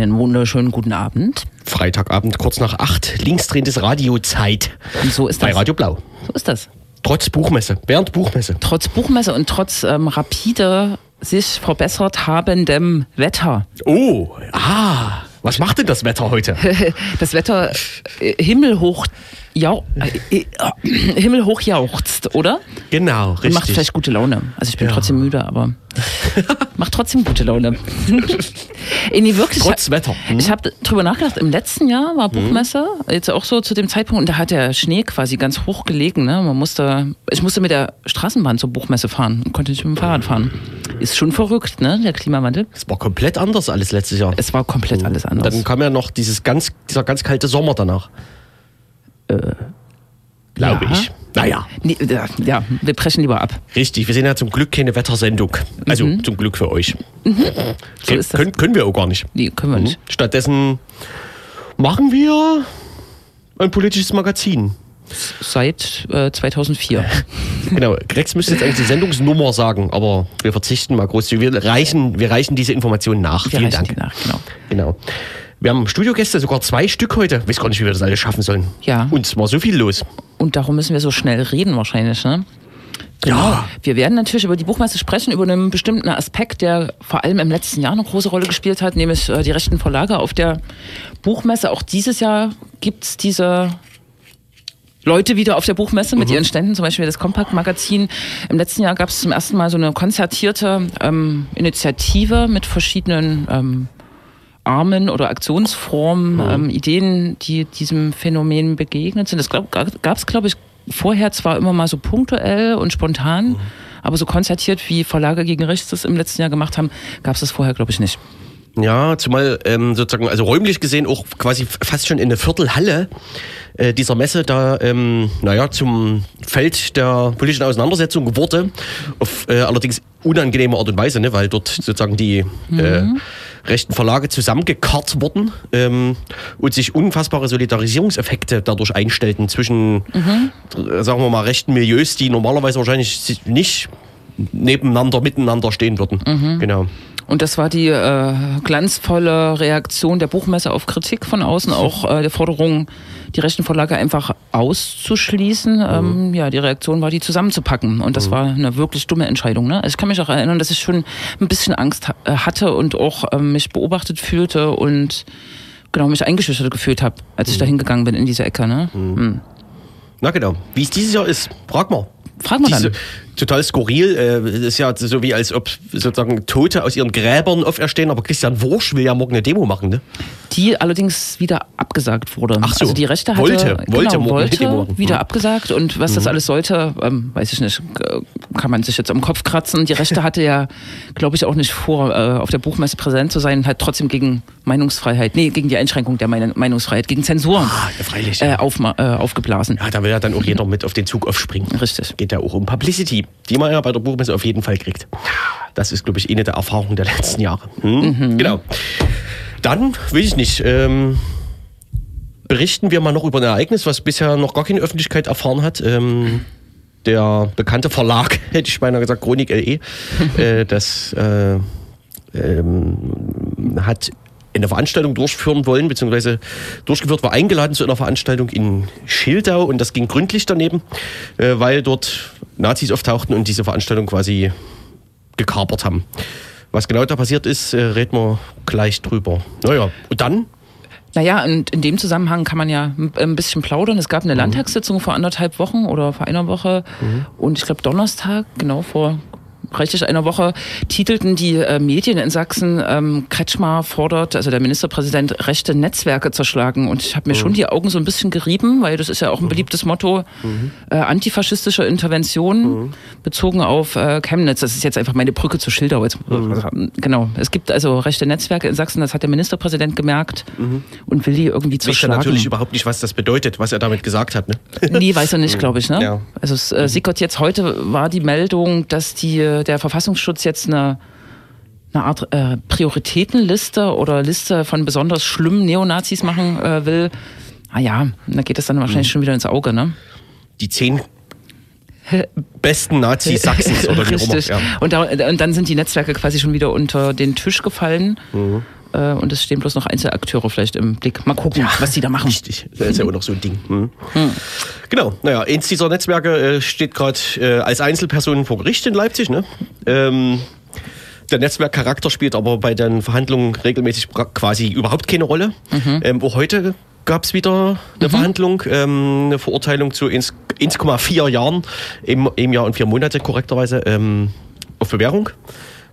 Einen wunderschönen guten Abend. Freitagabend kurz nach acht, linksdrehendes Radiozeit Und so ist bei das. Radio Blau. So ist das. Trotz Buchmesse, während Buchmesse. Trotz Buchmesse und trotz ähm, rapide sich verbessert habendem Wetter. Oh, ah, was macht denn das Wetter heute? Das Wetter äh, himmelhoch, jau, äh, äh, himmelhoch jauchzt, oder? Genau, Und macht richtig. vielleicht gute Laune. Also ich bin Ja. trotzdem müde, aber macht trotzdem gute Laune. Äh, nee, wirklich. Trotz Wetter. Hm? Ich habe drüber nachgedacht, im letzten Jahr war Buchmesse, jetzt auch so zu dem Zeitpunkt, und da hat der Schnee quasi ganz hoch gelegen. Ne? Man musste, ich musste mit der Straßenbahn zur Buchmesse fahren und konnte nicht mit dem Fahrrad fahren. Ist schon verrückt, ne, der Klimawandel. Es war komplett anders alles letztes Jahr. Es war komplett alles anders. Dann kam ja noch dieses ganz, dieser ganz kalte Sommer danach. Glaube ja. ich. Naja, Nee, ja, ja, wir brechen lieber ab. richtig. Wir sind ja zum Glück keine Wettersendung. Also zum Glück für euch. Mhm. So ist das. Können, können wir auch gar nicht. Nee, können wir nicht. Stattdessen machen wir ein politisches Magazin. Seit äh, 2004. Genau, Rex müsste jetzt eigentlich die Sendungsnummer sagen, aber wir verzichten mal großzügig. Wir reichen, wir reichen diese Informationen nach. Wir Vielen Dank. nach, genau. Genau. Wir haben Studiogäste, sogar zwei Stück heute. Weiß gar nicht, wie wir das alles schaffen sollen. Ja. Und es war so viel los. Und darum müssen wir so schnell reden wahrscheinlich, ne? Genau. Ja. Wir werden natürlich über die Buchmesse sprechen, über einen bestimmten Aspekt, der vor allem im letzten Jahr eine große Rolle gespielt hat, nämlich äh, die rechten Verlage auf der Buchmesse. Auch dieses Jahr gibt's diese Leute wieder auf der Buchmesse mit ihren Ständen, zum Beispiel das Kompakt-Magazin. Im letzten Jahr gab es zum ersten Mal so eine konzertierte ähm, Initiative mit verschiedenen ähm, Armen oder Aktionsformen, ähm, Ideen, die diesem Phänomen begegnet sind. Das gab es, glaube ich, vorher zwar immer mal so punktuell und spontan, aber so konzertiert, wie Verlage gegen Rechts das im letzten Jahr gemacht haben, gab es das vorher, glaube ich, nicht. Ja, zumal ähm, sozusagen, also räumlich gesehen auch quasi fast schon in eine Viertelhalle äh, dieser Messe da, ähm, naja, zum Feld der politischen Auseinandersetzung wurde. Auf äh, allerdings unangenehme Art und Weise, ne, weil dort sozusagen die äh, rechten Verlage zusammengekarrt wurden ähm, und sich unfassbare Solidarisierungseffekte dadurch einstellten zwischen, äh, sagen wir mal, rechten Milieus, die normalerweise wahrscheinlich nicht nebeneinander, miteinander stehen würden. Genau. Und das war die äh, glanzvolle Reaktion der Buchmesse auf Kritik von außen, auch äh, der Forderung, die rechten Verlage einfach auszuschließen. Ähm, ja, die Reaktion war, die zusammenzupacken. Und das war eine wirklich dumme Entscheidung. Ne? Also ich kann mich auch erinnern, dass ich schon ein bisschen Angst ha- äh, hatte und auch ähm, mich beobachtet fühlte und genau mich eingeschüchtert gefühlt habe, als ich da hingegangen bin in diese Ecke. Ne? Hm. Na genau. Wie es dieses Jahr ist, frag mal. Frag mal Diese, dann. Total skurril. Äh, das ist ja so wie als ob sozusagen Tote aus ihren Gräbern auferstehen, aber Christian Wursch will ja morgen eine Demo machen, ne? Die allerdings wieder abgesagt wurde. Ach so. Also die Rechte hatte, Wollte, wollte genau, morgen eine Demo wollte machen. wieder Mhm. abgesagt und was das alles sollte, ähm, weiß ich nicht, äh, kann man sich jetzt am Kopf kratzen. Die Rechte hatte ja, glaube ich, auch nicht vor, äh, auf der Buchmesse präsent zu sein, hat trotzdem gegen Meinungsfreiheit, nee, gegen die Einschränkung der Mein- Meinungsfreiheit, gegen Zensur Ah, ja, freilich. äh, aufma- äh, aufgeblasen. Ja, da will ja dann auch jeder mit auf den Zug aufspringen. Richtig. Geht ja auch um Publicity, die man ja bei der Buchmesse auf jeden Fall kriegt. Das ist, glaube ich, eine der Erfahrungen der letzten Jahre. Hm? Genau. Dann, will ich nicht, ähm, berichten wir mal noch über ein Ereignis, was bisher noch gar keine Öffentlichkeit erfahren hat. Ähm, der bekannte Verlag, hätte ich beinahe gesagt, Chronik LE, äh, das äh, ähm, hat eine Veranstaltung durchführen wollen, beziehungsweise durchgeführt war eingeladen zu einer Veranstaltung in Schildau und das ging gründlich daneben, äh, weil dort Nazis auftauchten und diese Veranstaltung quasi gekapert haben. Was genau da passiert ist, äh, reden wir gleich drüber. Naja, und dann? Naja, und in dem Zusammenhang kann man ja ein- ein bisschen plaudern. Es gab eine Landtagssitzung vor anderthalb Wochen oder vor einer Woche und ich glaube Donnerstag, genau vor reichlich einer Woche, titelten die äh, Medien in Sachsen, ähm, Kretschmer fordert, also der Ministerpräsident, rechte Netzwerke zerschlagen. Und ich habe mir schon die Augen so ein bisschen gerieben, weil das ist ja auch ein beliebtes Motto, äh, antifaschistische Intervention bezogen auf äh, Chemnitz. Das ist jetzt einfach meine Brücke zu Schildau. Jetzt, Genau. Es gibt also rechte Netzwerke in Sachsen, das hat der Ministerpräsident gemerkt und will die irgendwie Wisst ihr zerschlagen. natürlich überhaupt nicht, was das bedeutet, was er damit gesagt hat. Ne? Nee, weiß er nicht, glaube ich. Ne? Ja. Also es äh, sickert jetzt heute war die Meldung, dass die, der Verfassungsschutz jetzt eine, eine Art äh, Prioritätenliste oder Liste von besonders schlimmen Neonazis machen äh, will. Ah ja, da geht es dann wahrscheinlich schon wieder ins Auge, ne? Die zehn besten Nazis Sachsens oder wie. Richtig. Ja. Und, da, und dann sind die Netzwerke quasi schon wieder unter den Tisch gefallen. Mhm. Äh, Und es stehen bloß noch Einzelakteure vielleicht im Blick. Mal gucken, was die da machen. Richtig, das ist ja immer noch so ein Ding. Hm. Genau, naja, eins dieser Netzwerke äh, steht gerade äh, als Einzelperson vor Gericht in Leipzig. Ne? Ähm, der Netzwerkcharakter spielt aber bei den Verhandlungen regelmäßig quasi überhaupt keine Rolle. Ähm, auch heute gab es wieder eine Verhandlung, ähm, eine Verurteilung zu 1 1,4 Jahren, im, im Jahr und vier Monate korrekterweise, ähm, auf Bewährung.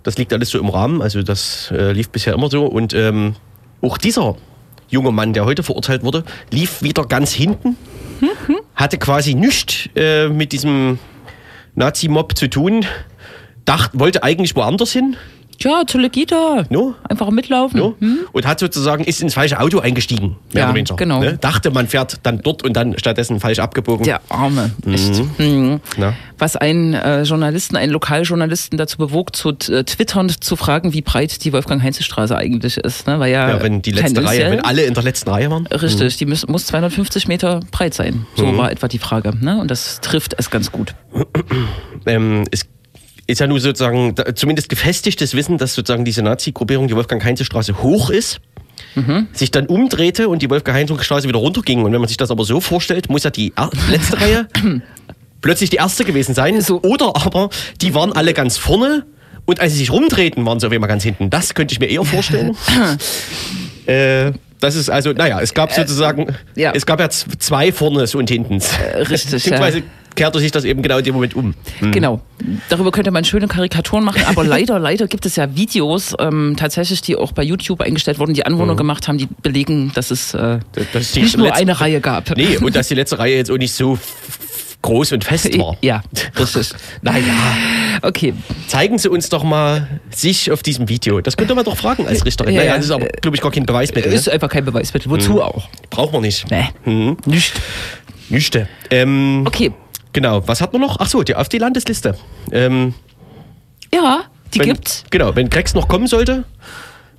Das liegt alles so im Rahmen, also das äh, lief bisher immer so. Und ähm, auch dieser junge Mann, der heute verurteilt wurde, lief wieder ganz hinten, hatte quasi nichts äh, mit diesem Nazi-Mob zu tun, dacht, wollte eigentlich woanders hin, Tja, zur Legita. No? Einfach mitlaufen. no? und hat sozusagen, ist ins falsche Auto eingestiegen, Ja, genau. Ne? Dachte, man fährt dann dort und dann stattdessen falsch abgebogen. Der Arme. Echt. Mhm. Na? Was einen äh, Journalisten, einen Lokaljournalisten dazu bewog, zu äh, twittern, zu fragen, wie breit die Wolfgang-Heinze-Straße eigentlich ist. Ne? Weil ja, Ja, wenn die letzte Reihe, wenn alle in der letzten Reihe waren. Richtig, die muss, muss 250 Meter breit sein. So Mhm. war etwa die Frage. Ne? Und das trifft es ganz gut. ähm, es ist ja nur sozusagen zumindest gefestigtes Wissen, dass sozusagen diese Nazi-Gruppierung, die Wolfgang-Heinze-Straße hoch ist, sich dann umdrehte und die Wolfgang-Heinze-Straße wieder runterging. Und wenn man sich das aber so vorstellt, muss ja die letzte Reihe plötzlich die erste gewesen sein. So. Oder aber die waren alle ganz vorne und als sie sich rumdrehten, waren sie auf einmal ganz hinten. Das könnte ich mir eher vorstellen. äh, das ist also, naja, es gab sozusagen, ja. es gab ja zwei vornes und hintens. richtig, Beziehungsweise ja. Kehrte sich das eben genau in dem Moment um. Genau. Darüber könnte man schöne Karikaturen machen, aber leider, leider gibt es ja Videos, ähm, tatsächlich, die auch bei YouTube eingestellt wurden, die Anwohner gemacht haben, die belegen, dass es äh, die nicht nur eine Reihe gab. Nee, und dass die letzte Reihe jetzt auch nicht so groß und fest war. Ja, richtig. Naja, Okay. zeigen Sie uns doch mal sich auf diesem Video. Das könnte man doch fragen als Richterin. Ja, naja, ja. das ist aber, glaube ich, gar kein Beweismittel. Ist Ne? einfach kein Beweismittel. Wozu auch? Braucht man nicht. Nee. Mhm. Nicht. Nüchte. Ähm, Okay. Genau, was hat man noch? Ach so, die auf die Landesliste. Ähm, Ja, die wenn, gibt's. Genau, wenn Grex noch kommen sollte,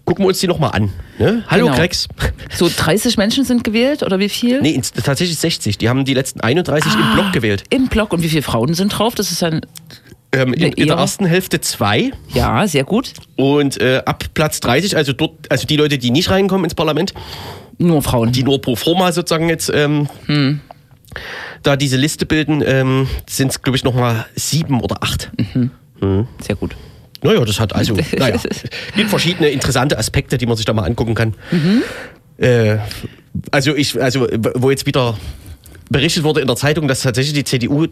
gucken wir uns die noch mal an. Ne? Hallo Genau. Grex. So 30 Menschen sind gewählt oder wie viel? Nee, tatsächlich 60. Die haben die letzten 31 im Block gewählt. Im Block. Und wie viele Frauen sind drauf? Das ist ein. Ähm, in, in der ersten Hälfte zwei. Ja, sehr gut. Und äh, ab Platz 30, also dort, also die Leute, die nicht reinkommen ins Parlament, Nur Frauen. die nur pro forma sozusagen jetzt ähm, Hm. Da diese Liste bilden, ähm, sind es, glaube ich, nochmal sieben oder acht. Sehr gut. Naja, das hat also, naja, gibt verschiedene interessante Aspekte, die man sich da mal angucken kann. Mhm. Äh, also ich, also wo jetzt wieder berichtet wurde in der Zeitung, dass tatsächlich die CDU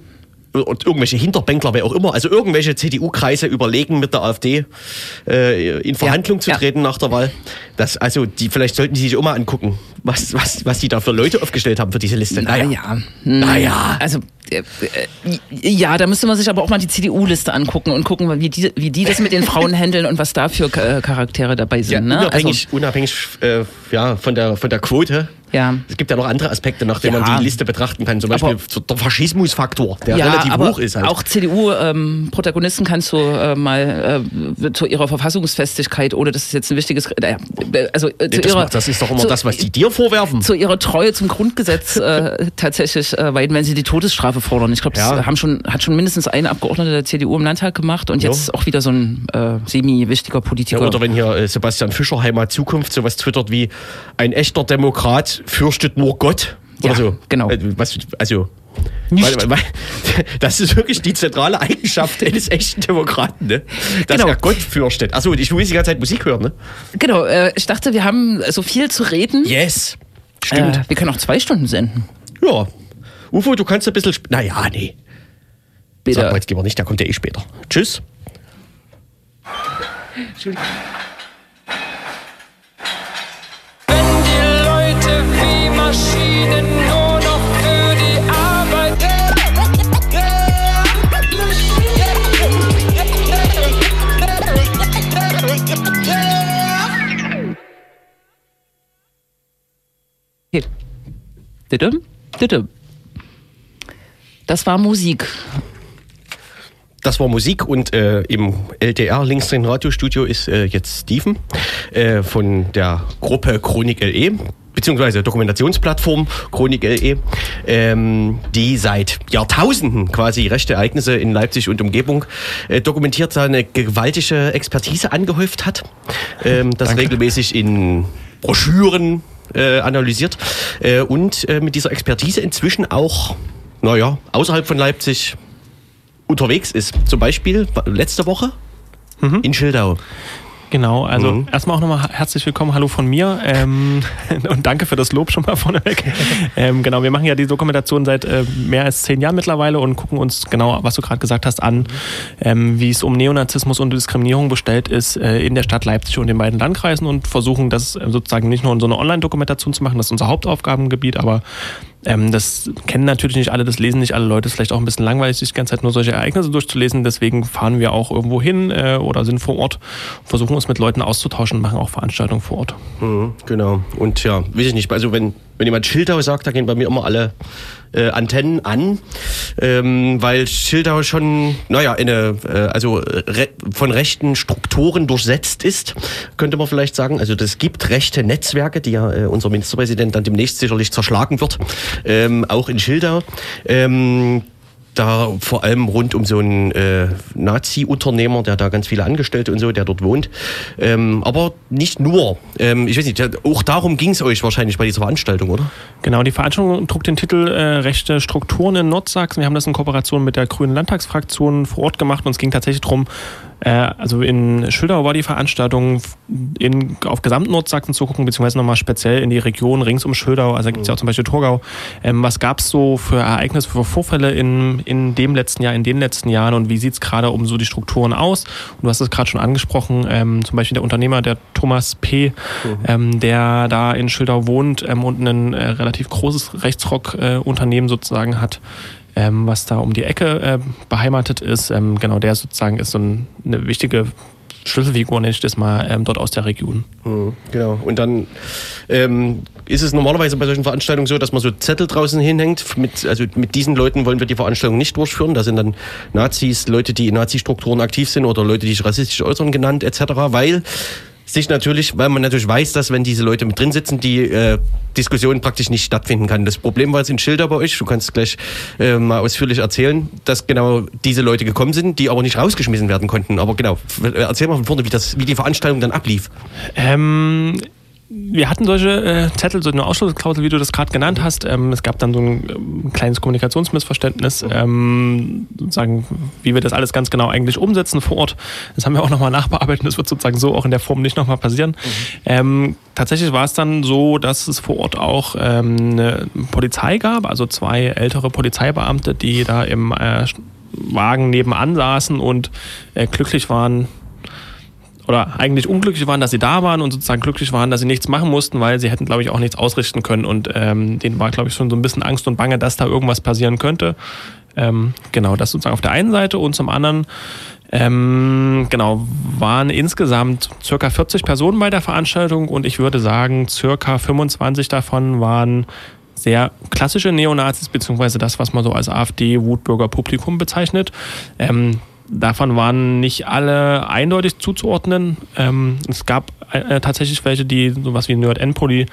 und irgendwelche Hinterbänkler, wer auch immer, also irgendwelche CDU-Kreise überlegen, mit der AfD äh, in Verhandlung zu ja. treten nach der Wahl. Das, also die, vielleicht sollten die sich auch mal angucken, was, was, was die da für Leute aufgestellt haben für diese Liste. Naja. Naja. Also, äh, äh, ja, da müsste man sich aber auch mal die CDU-Liste angucken und gucken, wie die, wie die das mit den Frauen handeln und was da für äh, Charaktere dabei Ja, sind. ne? unabhängig, unabhängig äh, ja, von, der, von der Quote. Ja. Es gibt ja noch andere Aspekte, nach denen Ja. man die Liste betrachten kann. Zum Beispiel Aber- der Faschismusfaktor, der ja, relativ hoch ist. Halt. Auch CDU-Protagonisten kannst du äh, mal äh, zu ihrer Verfassungsfestigkeit, ohne dass es jetzt ein wichtiges, naja, also äh, zu das, ihrer, macht- das ist doch immer zu, das, was die dir vorwerfen. zu ihrer Treue zum Grundgesetz äh, tatsächlich äh, weiden, wenn sie die Todesstrafe fordern. Ich glaube, das Ja. haben schon, hat schon mindestens ein Abgeordneter der CDU im Landtag gemacht und Ja. jetzt auch wieder so ein äh, semi-wichtiger Politiker. oder wenn hier äh, Sebastian Fischer Heimat Zukunft sowas twittert wie ein echter Demokrat fürchtet nur Gott oder Ja, so. genau. Äh, Was, also Nicht. weil, weil, das ist wirklich die zentrale Eigenschaft eines echten Demokraten, ne? dass Genau. er Gott fürchtet. Achso, ich will die ganze Zeit Musik hören, ne? Genau, äh, ich dachte, wir haben so viel zu reden. Yes. Stimmt. Äh, wir können auch zwei Stunden senden. Ja. Ufo, du kannst ein bisschen. sp- Naja, nee. Bitte. Sag mal jetzt lieber nicht, der kommt ja eh später. Tschüss. Wenn Didim, didim. Das war Musik. Das war Musik und äh, im LDR links drin Radiostudio ist äh, jetzt Steven äh, von der Gruppe Chronik LE. beziehungsweise Dokumentationsplattform Chronik.de, ähm, die seit Jahrtausenden quasi rechte Ereignisse in Leipzig und Umgebung äh, dokumentiert, eine gewaltige Expertise angehäuft hat, ähm, das Danke. regelmäßig in Broschüren äh, analysiert äh, und äh, mit dieser Expertise inzwischen auch, naja, außerhalb von Leipzig unterwegs ist. Zum Beispiel letzte Woche in Schildau. Genau, also Mhm. erstmal auch nochmal herzlich willkommen, hallo von mir ähm, und danke für das Lob schon mal vorneweg. ähm, genau, wir machen ja die Dokumentation seit äh, mehr als zehn Jahren mittlerweile und gucken uns genau, was du gerade gesagt hast, an, ähm, wie es um Neonazismus und Diskriminierung bestellt ist äh, in der Stadt Leipzig und den beiden Landkreisen und versuchen das äh, sozusagen nicht nur in so eine Online-Dokumentation zu machen, das ist unser Hauptaufgabengebiet, aber ähm, das kennen natürlich nicht alle, das lesen nicht alle Leute. Es ist vielleicht auch ein bisschen langweilig, sich die ganze Zeit nur solche Ereignisse durchzulesen. Deswegen fahren wir auch irgendwo hin äh, oder sind vor Ort, versuchen uns mit Leuten auszutauschen, machen auch Veranstaltungen vor Ort. Mhm, genau. Und ja, weiß ich nicht, also wenn, wenn jemand Schildau sagt, da gehen bei mir immer alle äh, Antennen an, ähm, weil Schildau schon, naja, eine, äh, also re von rechten Strukturen durchsetzt ist, könnte man vielleicht sagen. Also das gibt rechte Netzwerke, die ja äh, unser Ministerpräsident dann demnächst sicherlich zerschlagen wird, ähm, auch in Schildau. Ähm, da vor allem rund um so einen äh, Nazi-Unternehmer, der da ganz viele Angestellte und so, der dort wohnt. Ähm, aber nicht nur. Ähm, ich weiß nicht, auch darum ging es euch wahrscheinlich bei dieser Veranstaltung, oder? Genau, die Veranstaltung trug den Titel äh, Rechte Strukturen in Nordsachsen. Wir haben das in Kooperation mit der Grünen Landtagsfraktion vor Ort gemacht und es ging tatsächlich darum, also in Schildau war die Veranstaltung in, auf gesamt Nordsachsen zu gucken, beziehungsweise nochmal speziell in die Region rings um Schildau, also da gibt es ja auch zum Beispiel Torgau. Ähm, was gab es so für Ereignisse, für Vorfälle in, in dem letzten Jahr, in den letzten Jahren und wie sieht es gerade um so die Strukturen aus? Und du hast es gerade schon angesprochen, ähm, zum Beispiel der Unternehmer, der Thomas P., ähm, der da in Schildau wohnt ähm, und ein äh, relativ großes Rechtsrock-Unternehmen sozusagen hat, ähm, was da um die Ecke äh, beheimatet ist. Ähm, genau, der sozusagen ist so ein, eine wichtige Schlüsselfigur, nenne ich das mal, ähm, dort aus der Region. Mhm, genau. Und dann ähm, ist es normalerweise bei solchen Veranstaltungen so, dass man so Zettel draußen hinhängt. Mit, also mit diesen Leuten wollen wir die Veranstaltung nicht durchführen. Da sind dann Nazis, Leute, die in Nazi-Strukturen aktiv sind oder Leute, die sich rassistisch äußern genannt etc., weil sich natürlich, weil man natürlich weiß, dass wenn diese Leute mit drin sitzen, die äh, Diskussion praktisch nicht stattfinden kann. Das Problem war jetzt in Schilder bei euch, du kannst gleich äh, mal ausführlich erzählen, dass genau diese Leute gekommen sind, die aber nicht rausgeschmissen werden konnten. Aber genau, erzähl mal von vorne, wie, das, wie die Veranstaltung dann ablief. Ähm, wir hatten solche äh, Zettel, so eine Ausschlussklausel, wie du das gerade genannt hast. Ähm, es gab dann so ein ähm, kleines Kommunikationsmissverständnis, ähm, sozusagen, wie wir das alles ganz genau eigentlich umsetzen vor Ort. Das haben wir auch nochmal nachbearbeitet. Das wird sozusagen so auch in der Form nicht nochmal passieren. Ähm, tatsächlich war es dann so, dass es vor Ort auch ähm, eine Polizei gab, also zwei ältere Polizeibeamte, die da im äh, Wagen nebenan saßen und äh, glücklich waren, oder eigentlich unglücklich waren, dass sie da waren und sozusagen glücklich waren, dass sie nichts machen mussten, weil sie hätten, glaube ich, auch nichts ausrichten können. Und ähm, denen war, glaube ich, schon so ein bisschen Angst und Bange, dass da irgendwas passieren könnte. Ähm, genau, das sozusagen auf der einen Seite und zum anderen ähm, genau, waren insgesamt circa 40 Personen bei der Veranstaltung und ich würde sagen, circa 25 davon waren sehr klassische Neonazis, beziehungsweise das, was man so als AfD-Wutbürger-Publikum bezeichnet. Ähm, Davon waren nicht alle eindeutig zuzuordnen. Ähm, es gab äh, tatsächlich welche, die sowas wie Nerd N-Poli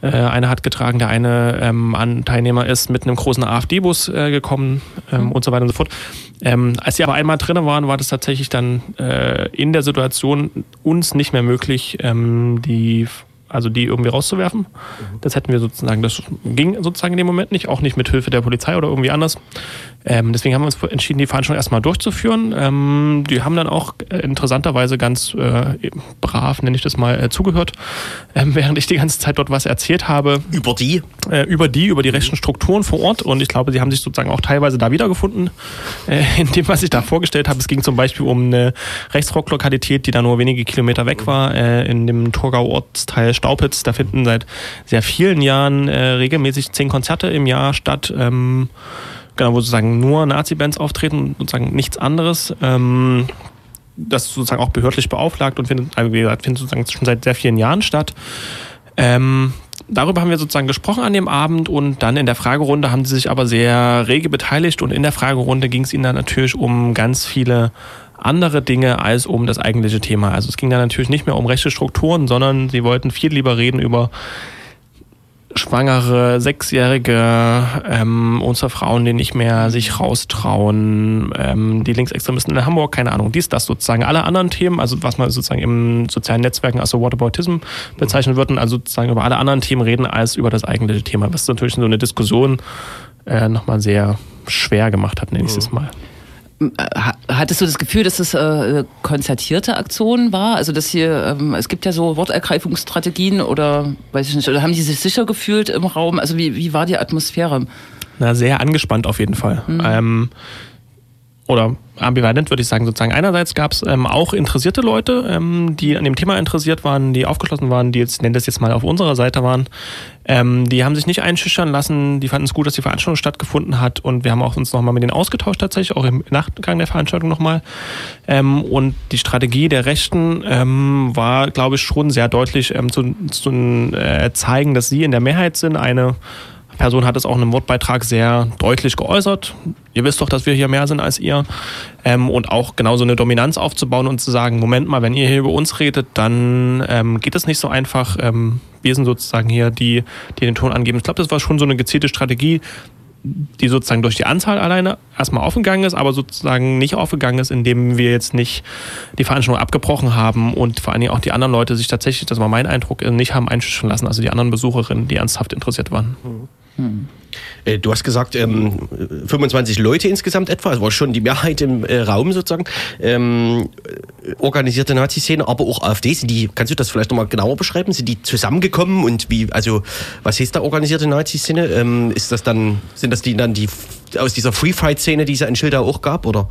äh, eine hat getragen, der eine ähm, an Teilnehmer ist mit einem großen AfD-Bus äh, gekommen ähm, und so weiter und so fort. Ähm, als sie aber einmal drin waren, war das tatsächlich dann äh, in der Situation uns nicht mehr möglich, ähm, die also die irgendwie rauszuwerfen. Das hätten wir sozusagen, das ging sozusagen in dem Moment nicht, auch nicht mit Hilfe der Polizei oder irgendwie anders. Ähm, deswegen haben wir uns entschieden, die Veranstaltung erstmal durchzuführen. Ähm, die haben dann auch äh, interessanterweise ganz äh, brav, nenne ich das mal, äh, zugehört, ähm, während ich die ganze Zeit dort was erzählt habe. Über die? Äh, über die, über die rechten Strukturen vor Ort. Und ich glaube, sie haben sich sozusagen auch teilweise da wiedergefunden, äh, in dem, was ich da vorgestellt habe. Es ging zum Beispiel um eine Rechtsrocklokalität, die da nur wenige Kilometer weg war, äh, in dem Torgau-Ortsteil Staupitz. Da finden seit sehr vielen Jahren äh, regelmäßig zehn Konzerte im Jahr statt. Ähm, genau, wo sozusagen nur Nazi-Bands auftreten, sozusagen nichts anderes. Ähm, das sozusagen auch behördlich beauflagt und findet, also wie gesagt, findet sozusagen schon seit sehr vielen Jahren statt. Ähm, darüber haben wir sozusagen gesprochen an dem Abend und dann in der Fragerunde haben sie sich aber sehr rege beteiligt und in der Fragerunde ging es ihnen dann natürlich um ganz viele andere Dinge als um das eigentliche Thema. Also es ging dann natürlich nicht mehr um rechte Strukturen, sondern sie wollten viel lieber reden über Schwangere, Sechsjährige, ähm, unsere Frauen, die nicht mehr sich raustrauen, ähm, die Linksextremisten in Hamburg, keine Ahnung, dies, das sozusagen. Alle anderen Themen, also was man sozusagen im sozialen Netzwerken als so Whataboutism bezeichnen würden, also sozusagen über alle anderen Themen reden als über das eigentliche Thema, was natürlich so eine Diskussion äh, nochmal sehr schwer gemacht hat, nenne ich es mal. Ha- Hattest du das Gefühl, dass das äh, konzertierte Aktion war? Also dass hier, ähm, es gibt ja so Wortergreifungsstrategien oder weiß ich nicht, oder haben die sich sicher gefühlt im Raum? Also wie, wie war die Atmosphäre? Na, sehr angespannt auf jeden Fall. Ähm, oder ambivalent würde ich sagen, sozusagen. Einerseits gab es ähm, auch interessierte Leute, ähm, die an dem Thema interessiert waren, die aufgeschlossen waren, die jetzt, nennt das jetzt mal auf unserer Seite waren. Ähm, die haben sich nicht einschüchtern lassen, die fanden es gut, dass die Veranstaltung stattgefunden hat und wir haben auch uns nochmal mit denen ausgetauscht tatsächlich, auch im Nachgang der Veranstaltung nochmal. Ähm, und die Strategie der Rechten ähm, war, glaube ich, schon sehr deutlich ähm, zu, zu äh, zeigen, dass sie in der Mehrheit sind. Eine Person hat es auch in einem Wortbeitrag sehr deutlich geäußert. Ihr wisst doch, dass wir hier mehr sind als ihr. Ähm, und auch genauso eine Dominanz aufzubauen und zu sagen, Moment mal, wenn ihr hier über uns redet, dann ähm, geht es nicht so einfach. Ähm, wir sind sozusagen hier die, die den Ton angeben. Ich glaube, das war schon so eine gezielte Strategie, die sozusagen durch die Anzahl alleine erstmal aufgegangen ist, aber sozusagen nicht aufgegangen ist, indem wir jetzt nicht die Veranstaltung abgebrochen haben und vor allen Dingen auch die anderen Leute sich tatsächlich, das war mein Eindruck, nicht haben einschüchtern lassen, also die anderen Besucherinnen, die ernsthaft interessiert waren. Äh, Du hast gesagt, ähm, 25 Leute insgesamt etwa, also war schon die Mehrheit im äh, Raum sozusagen. Ähm, äh, organisierte Nazi-Szene, aber auch AfD. Sind die, kannst du das vielleicht nochmal genauer beschreiben? Sind die zusammengekommen und wie, also was heißt da organisierte Nazi-Szene? Ähm, ist das dann, sind das die dann die aus dieser Free-Fight-Szene, die es in Schilder auch gab, oder?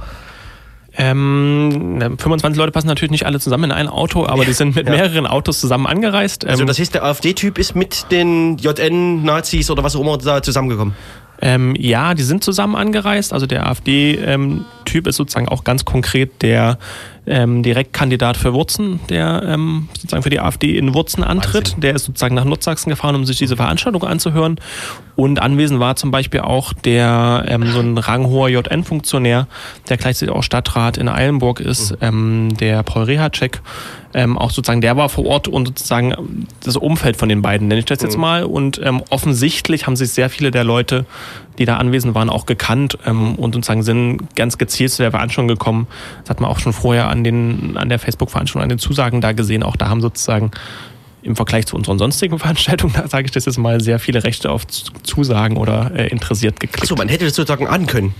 Ähm, na, 25 Leute passen natürlich nicht alle zusammen in ein Auto, aber die sind mit Ja. mehreren Autos zusammen angereist. Also Ähm, das heißt, der AfD-Typ ist mit den JN-Nazis oder was auch immer da zusammengekommen. Ähm, ja, die sind zusammen angereist. Also der AfD-Typ ist sozusagen auch ganz konkret der ähm, Direktkandidat für Wurzen, der ähm, sozusagen für die AfD in Wurzen antritt. Wahnsinn. Der ist sozusagen nach Nordsachsen gefahren, um sich diese Veranstaltung anzuhören. Und anwesend war zum Beispiel auch der ähm, so ein ranghoher JN-Funktionär, der gleichzeitig auch Stadtrat in Eilenburg ist, ähm, der Paul Rehacek. Ähm, auch sozusagen, der war vor Ort und sozusagen das Umfeld von den beiden, nenne ich das jetzt mal. Und ähm, offensichtlich haben sich sehr viele der Leute, die da anwesend waren, auch gekannt ähm, und sozusagen sind ganz gezielt zu der Veranstaltung gekommen. Das hat man auch schon vorher an, den, an der Facebook-Veranstaltung, an den Zusagen da gesehen. Auch da haben sozusagen im Vergleich zu unseren sonstigen Veranstaltungen, da sage ich das jetzt mal, sehr viele Rechte auf Zusagen oder äh, interessiert geklickt. Achso, man hätte das sozusagen ahnen können.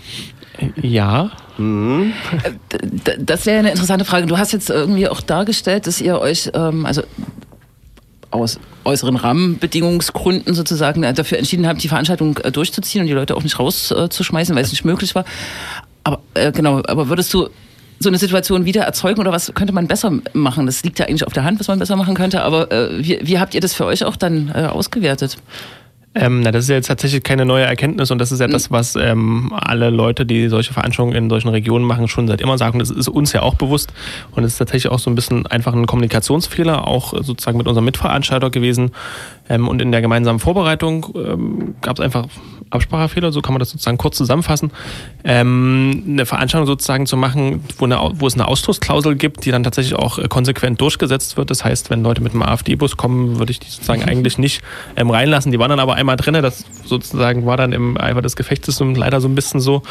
Ja, D- Das wäre eine interessante Frage. Du hast jetzt irgendwie auch dargestellt, dass ihr euch, ähm, also aus äußeren Rahmenbedingungsgründen sozusagen äh, dafür entschieden habt, die Veranstaltung äh, durchzuziehen und die Leute auch nicht rauszuschmeißen, weil es nicht möglich war. Aber äh, genau, aber würdest du so eine Situation wieder erzeugen oder was könnte man besser machen? Das liegt ja eigentlich auf der Hand, was man besser machen könnte, aber äh, wie, wie habt ihr das für euch auch dann äh, ausgewertet? Ähm, na, das ist ja jetzt tatsächlich keine neue Erkenntnis und das ist ja das, was ähm, alle Leute, die solche Veranstaltungen in solchen Regionen machen, schon seit immer sagen. Das ist uns ja auch bewusst und es ist tatsächlich auch so ein bisschen einfach ein Kommunikationsfehler, auch äh, sozusagen mit unserem Mitveranstalter gewesen. Ähm, und in der gemeinsamen Vorbereitung ähm, gab es einfach Absprachefehler, so kann man das sozusagen kurz zusammenfassen. Ähm, eine Veranstaltung sozusagen zu machen, wo, eine, wo es eine Ausschlussklausel gibt, die dann tatsächlich auch äh, konsequent durchgesetzt wird. Das heißt, wenn Leute mit einem AfD-Bus kommen, würde ich die sozusagen eigentlich nicht ähm, reinlassen. Die waren dann aber einmal drin, das sozusagen war dann im Eifer des Gefechtes leider so ein bisschen so.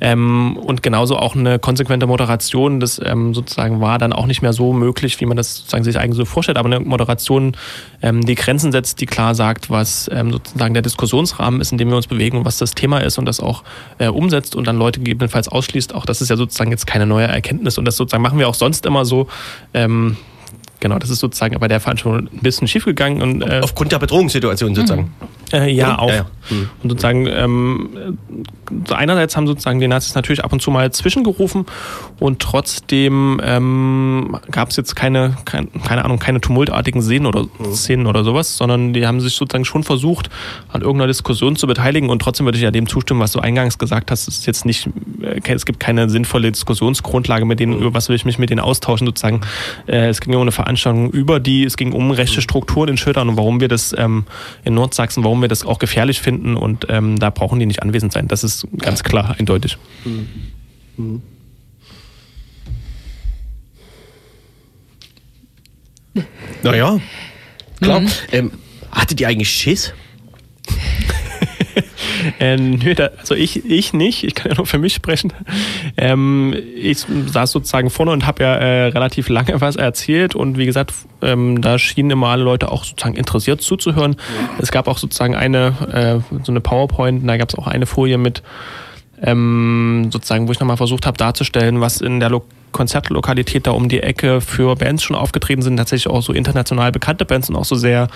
Ähm, und genauso auch eine konsequente Moderation, das ähm, sozusagen war dann auch nicht mehr so möglich, wie man das sozusagen sich eigentlich so vorstellt. Aber eine Moderation, ähm, die Grenzen setzt, die klar sagt, was ähm, sozusagen der Diskussionsrahmen ist, in dem wir uns bewegen und was das Thema ist und das auch äh, umsetzt und dann Leute gegebenenfalls ausschließt. Auch das ist ja sozusagen jetzt keine neue Erkenntnis und das sozusagen machen wir auch sonst immer so. Genau, das ist sozusagen bei der Veranstaltung ein bisschen schiefgegangen und äh, Aufgrund der Bedrohungssituation sozusagen. äh, ja, auch. Ja, ja. Hm. Und sozusagen, ähm, einerseits haben sozusagen die Nazis natürlich ab und zu mal zwischengerufen und trotzdem ähm, gab es jetzt keine, kein, keine Ahnung, keine tumultartigen Szenen oder, Szenen oder sowas, sondern die haben sich sozusagen schon versucht, an irgendeiner Diskussion zu beteiligen und trotzdem würde ich ja dem zustimmen, was du eingangs gesagt hast, es ist jetzt nicht, äh, es gibt keine sinnvolle Diskussionsgrundlage, mit denen, über was will ich mich mit denen austauschen, sozusagen. Äh, es ging um eine Veranstaltung über die, es ging um rechte Strukturen in Schildern und warum wir das ähm, in Nordsachsen, warum wir das auch gefährlich finden und ähm, da brauchen die nicht anwesend sein. Das ist ganz klar, eindeutig. Naja, klar. Ähm, hattet ihr eigentlich Schiss? Äh, nö, da, also ich, ich nicht, ich kann ja nur für mich sprechen. Ähm, ich saß sozusagen vorne und habe ja äh, relativ lange was erzählt und wie gesagt, ähm, da schienen immer alle Leute auch sozusagen interessiert zuzuhören. Es gab auch sozusagen eine, äh, so eine PowerPoint, und da gab es auch eine Folie mit ähm, sozusagen, wo ich nochmal versucht habe darzustellen, was in der Lo Konzertlokalität da um die Ecke für Bands schon aufgetreten sind, tatsächlich auch so international bekannte Bands und auch so sehr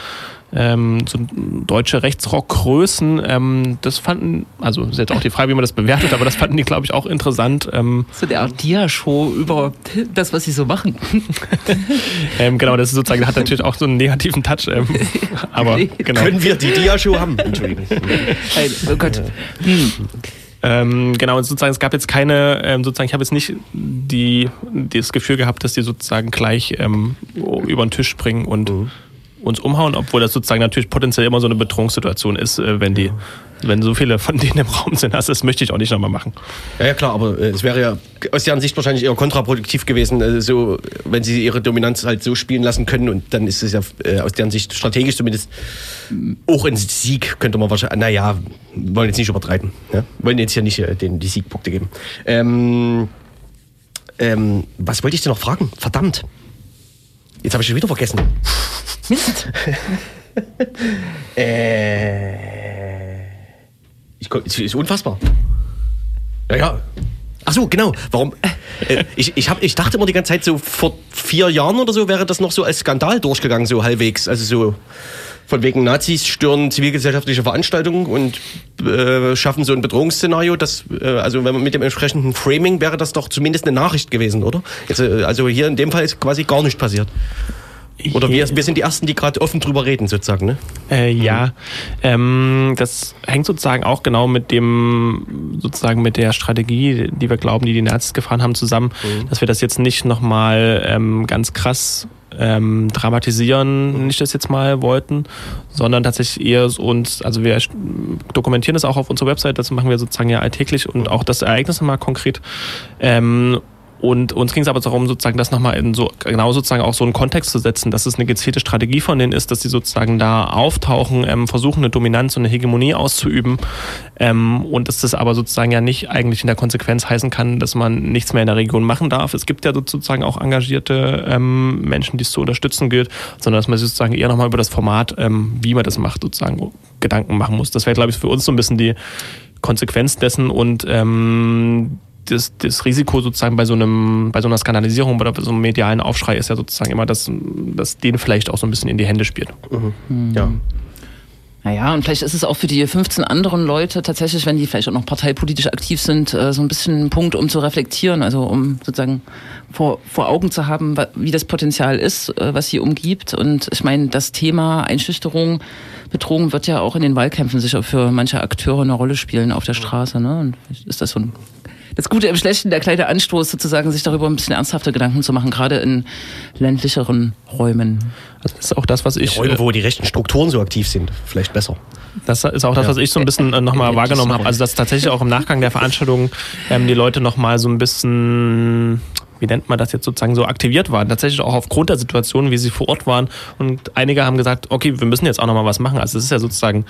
ähm, so deutsche Rechtsrockgrößen. Ähm, das fanden, also ist jetzt auch die Frage, wie man das bewertet, aber das fanden die, glaube ich, auch interessant. Ähm, So eine Art Dia-Show über das, was sie so machen. ähm, genau, das ist sozusagen hat natürlich auch so einen negativen Touch. Ähm, aber genau. Können wir die Dia-Show haben? Entschuldigung. Nein, oh Gott. Ähm, genau, und sozusagen, es gab jetzt keine, ähm, sozusagen, ich habe jetzt nicht die, das Gefühl gehabt, dass die sozusagen gleich ähm, über den Tisch springen und uns umhauen, obwohl das sozusagen natürlich potenziell immer so eine Bedrohungssituation ist, äh, wenn die, wenn so viele von denen im Raum sind. Das möchte ich auch nicht nochmal machen. Ja, ja klar, aber äh, es wäre ja aus deren Sicht wahrscheinlich eher kontraproduktiv gewesen, äh, so, wenn sie ihre Dominanz halt so spielen lassen können und dann ist es ja äh, aus deren Sicht strategisch zumindest auch ein Sieg, könnte man wahrscheinlich, naja, wollen jetzt nicht übertreiben, ja? wollen jetzt hier nicht äh, den, die Siegpunkte geben. Ähm, ähm, was wollte ich dir noch fragen? Verdammt. Jetzt habe ich schon wieder vergessen. Mist. Äh, ich, es ist unfassbar. Ja, ja. Ach so, genau. Warum? Äh, ich, ich, hab, ich dachte immer die ganze Zeit, so vor vier Jahren oder so wäre das noch so als Skandal durchgegangen, so halbwegs. Also so von wegen Nazis stören zivilgesellschaftliche Veranstaltungen und äh, schaffen so ein Bedrohungsszenario. Das, äh, also wenn man mit dem entsprechenden Framing wäre das doch zumindest eine Nachricht gewesen, oder? Jetzt, äh, also hier in dem Fall ist quasi gar nichts passiert. Oder wir, wir sind die Ersten, die gerade offen drüber reden, sozusagen, ne? Äh, ja, ähm, das hängt sozusagen auch genau mit dem, sozusagen mit der Strategie, die wir glauben, die die Nazis gefahren haben, zusammen, dass wir das jetzt nicht nochmal ähm, ganz krass ähm, dramatisieren, nicht das jetzt mal wollten, sondern tatsächlich eher so uns, also wir dokumentieren das auch auf unserer Website, das machen wir sozusagen ja alltäglich und auch das Ereignis nochmal konkret. Ähm, und uns ging es aber darum, sozusagen das nochmal in so genau sozusagen auch so einen Kontext zu setzen, dass es eine gezielte Strategie von denen ist, dass sie sozusagen da auftauchen, ähm, versuchen eine Dominanz und eine Hegemonie auszuüben ähm, und dass das aber sozusagen ja nicht eigentlich in der Konsequenz heißen kann, dass man nichts mehr in der Region machen darf. Es gibt ja sozusagen auch engagierte ähm, Menschen, die es zu unterstützen gilt, sondern dass man sich sozusagen eher nochmal über das Format, ähm, wie man das macht, sozusagen Gedanken machen muss. Das wäre, glaube ich, für uns so ein bisschen die Konsequenz dessen und ähm, das, das Risiko sozusagen bei so einem, bei so einer Skandalisierung oder bei so einem medialen Aufschrei ist ja sozusagen immer, dass, dass denen vielleicht auch so ein bisschen in die Hände spielt. Ja. Naja, und vielleicht ist es auch für die 15 anderen Leute tatsächlich, wenn die vielleicht auch noch parteipolitisch aktiv sind, äh, so ein bisschen ein Punkt, um zu reflektieren, also um sozusagen vor, vor Augen zu haben, wie das Potenzial ist, äh, was sie umgibt. Und ich meine, das Thema Einschüchterung, Bedrohung wird ja auch in den Wahlkämpfen sicher für manche Akteure eine Rolle spielen auf der Straße. Ne? Und vielleicht ist das so ein das Gute im Schlechten, der kleine Anstoß sozusagen, sich darüber ein bisschen ernsthafte Gedanken zu machen, gerade in ländlicheren Räumen. Also das ist auch das, was ich. Räume, wo die rechten Strukturen so aktiv sind, vielleicht besser. Das ist auch das, was ich so ein bisschen äh, nochmal wahrgenommen habe. Also, dass tatsächlich auch im Nachgang der Veranstaltung ähm, die Leute nochmal so ein bisschen, wie nennt man das jetzt sozusagen, so aktiviert waren. Tatsächlich auch aufgrund der Situation, wie sie vor Ort waren. Und einige haben gesagt, okay, wir müssen jetzt auch nochmal was machen. Also, es ist ja sozusagen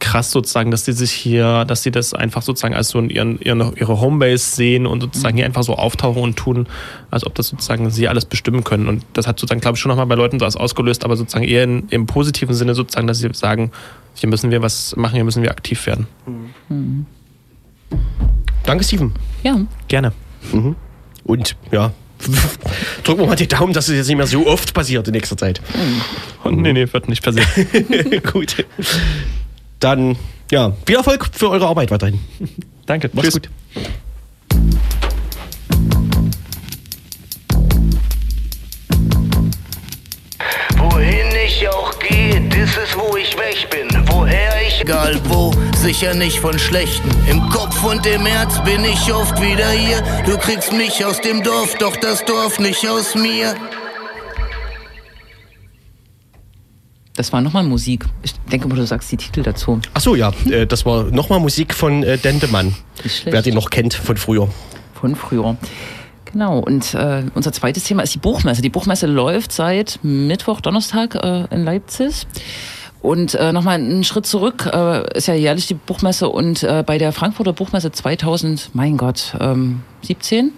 krass sozusagen, dass die sich hier, dass sie das einfach sozusagen als so ihren, ihren, ihre Homebase sehen und sozusagen hier einfach so auftauchen und tun, als ob das sozusagen sie alles bestimmen können. Und das hat sozusagen, glaube ich, schon nochmal bei Leuten was ausgelöst, aber sozusagen eher in, im positiven Sinne sozusagen, dass sie sagen, hier müssen wir was machen, hier müssen wir aktiv werden. Danke, Steven. Ja, Gerne. Und ja, drücken wir mal die Daumen, dass es jetzt nicht mehr so oft passiert in nächster Zeit. Und nee, nee, wird nicht passieren. gut. Dann, ja, viel Erfolg für eure Arbeit weiterhin. Danke. Macht's Tschüss. gut. Wohin ich auch gehe, das ist wo ich weg bin. Woher ich, egal wo, sicher nicht von Schlechten. Im Kopf und im Herz bin ich oft wieder hier. Du kriegst mich aus dem Dorf, doch das Dorf nicht aus mir. Das war nochmal Musik. Ich denke mal, du sagst die Titel dazu. Ach so, ja, äh, das war nochmal Musik von äh, Dendemann. Wer den noch kennt von früher. Von früher. Genau, und äh, unser zweites Thema ist die Buchmesse. Die Buchmesse läuft seit Mittwoch, Donnerstag äh, in Leipzig. Und äh, nochmal einen Schritt zurück, äh, ist ja jährlich die Buchmesse und äh, bei der Frankfurter Buchmesse 2000, mein Gott, ähm, 17?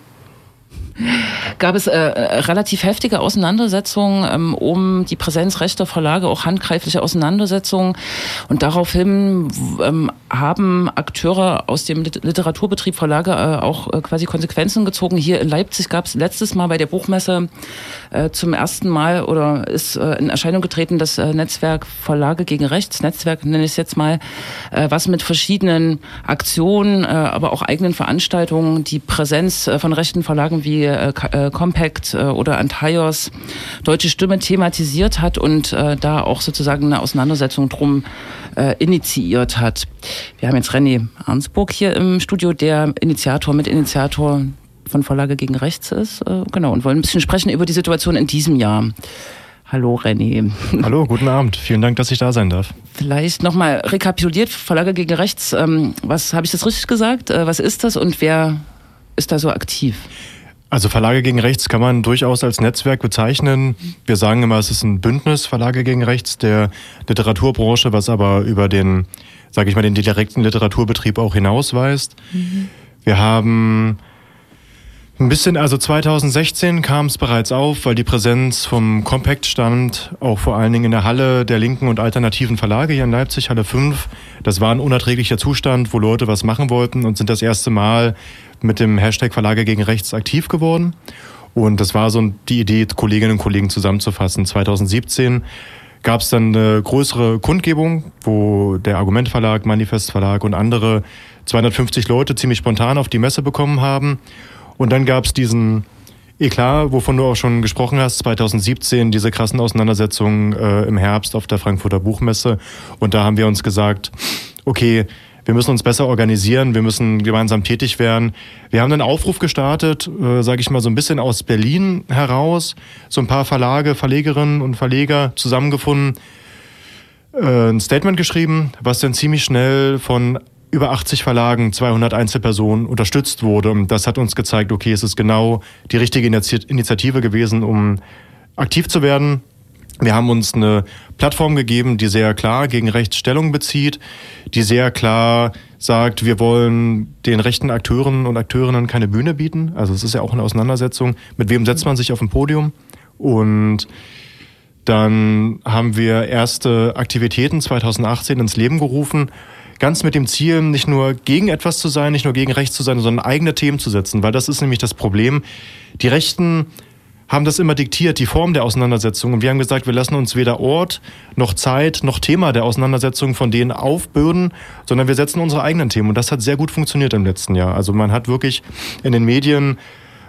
Gab es äh, relativ heftige Auseinandersetzungen ähm, um die Präsenz rechter Verlage, auch handgreifliche Auseinandersetzungen. Und daraufhin ähm, haben Akteure aus dem Literaturbetrieb Verlage äh, auch äh, quasi Konsequenzen gezogen. Hier in Leipzig gab es letztes Mal bei der Buchmesse äh, zum ersten Mal oder ist äh, in Erscheinung getreten das äh, Netzwerk Verlage gegen Rechts, Netzwerk nenne ich es jetzt mal, was mit verschiedenen Aktionen, aber auch eigenen Veranstaltungen die Präsenz von rechten Verlagen wie äh, äh, Compact äh, oder Antaios Deutsche Stimme thematisiert hat und äh, da auch sozusagen eine Auseinandersetzung drum äh, initiiert hat. Wir haben jetzt René Arnsburg hier im Studio, der Initiator, Mitinitiator von Verlage gegen Rechts ist. Äh, genau, und wollen ein bisschen sprechen über die Situation in diesem Jahr. Hallo René. Hallo, guten Abend. Vielen Dank, dass ich da sein darf. Vielleicht nochmal rekapituliert, Verlage gegen Rechts. Ähm, was habe ich das richtig gesagt? Äh, was ist das und wer ist da so aktiv? Also Verlage gegen Rechts kann man durchaus als Netzwerk bezeichnen. Wir sagen immer, es ist ein Bündnis Verlage gegen Rechts der Literaturbranche, was aber über den, sage ich mal, den direkten Literaturbetrieb auch hinausweist. Mhm. Wir haben ein bisschen, also 2016 kam es bereits auf, weil die Präsenz vom Compact stand, auch vor allen Dingen in der Halle der linken und alternativen Verlage hier in Leipzig, Halle 5. Das war ein unerträglicher Zustand, wo Leute was machen wollten und sind das erste Mal mit dem Hashtag Verlage gegen Rechts aktiv geworden. Und das war so die Idee, Kolleginnen und Kollegen zusammenzufassen. 2017 gab es dann eine größere Kundgebung, wo der Argument Verlag, Manifest Verlag und andere 250 Leute ziemlich spontan auf die Messe bekommen haben. Und dann gab es diesen Eklat, wovon du auch schon gesprochen hast, 2017, diese krassen Auseinandersetzungen äh, im Herbst auf der Frankfurter Buchmesse. Und da haben wir uns gesagt, okay, wir müssen uns besser organisieren, wir müssen gemeinsam tätig werden. Wir haben einen Aufruf gestartet, äh, sage ich mal so ein bisschen aus Berlin heraus, so ein paar Verlage, Verlegerinnen und Verleger zusammengefunden, äh, ein Statement geschrieben, was dann ziemlich schnell von über 80 Verlagen, 200 Einzelpersonen unterstützt wurde. Und das hat uns gezeigt, okay, es ist genau die richtige Initiative gewesen, um aktiv zu werden, wir haben uns eine Plattform gegeben, die sehr klar gegen Rechts Stellung bezieht, die sehr klar sagt, wir wollen den rechten Akteuren und Akteurinnen keine Bühne bieten. Also es ist ja auch eine Auseinandersetzung. Mit wem setzt man sich auf ein Podium? Und dann haben wir erste Aktivitäten 2018 ins Leben gerufen, ganz mit dem Ziel, nicht nur gegen etwas zu sein, nicht nur gegen rechts zu sein, sondern eigene Themen zu setzen, weil das ist nämlich das Problem. Die Rechten haben das immer diktiert, die Form der Auseinandersetzung. Und wir haben gesagt, wir lassen uns weder Ort noch Zeit noch Thema der Auseinandersetzung von denen aufbürden, sondern wir setzen unsere eigenen Themen. Und das hat sehr gut funktioniert im letzten Jahr. Also man hat wirklich in den Medien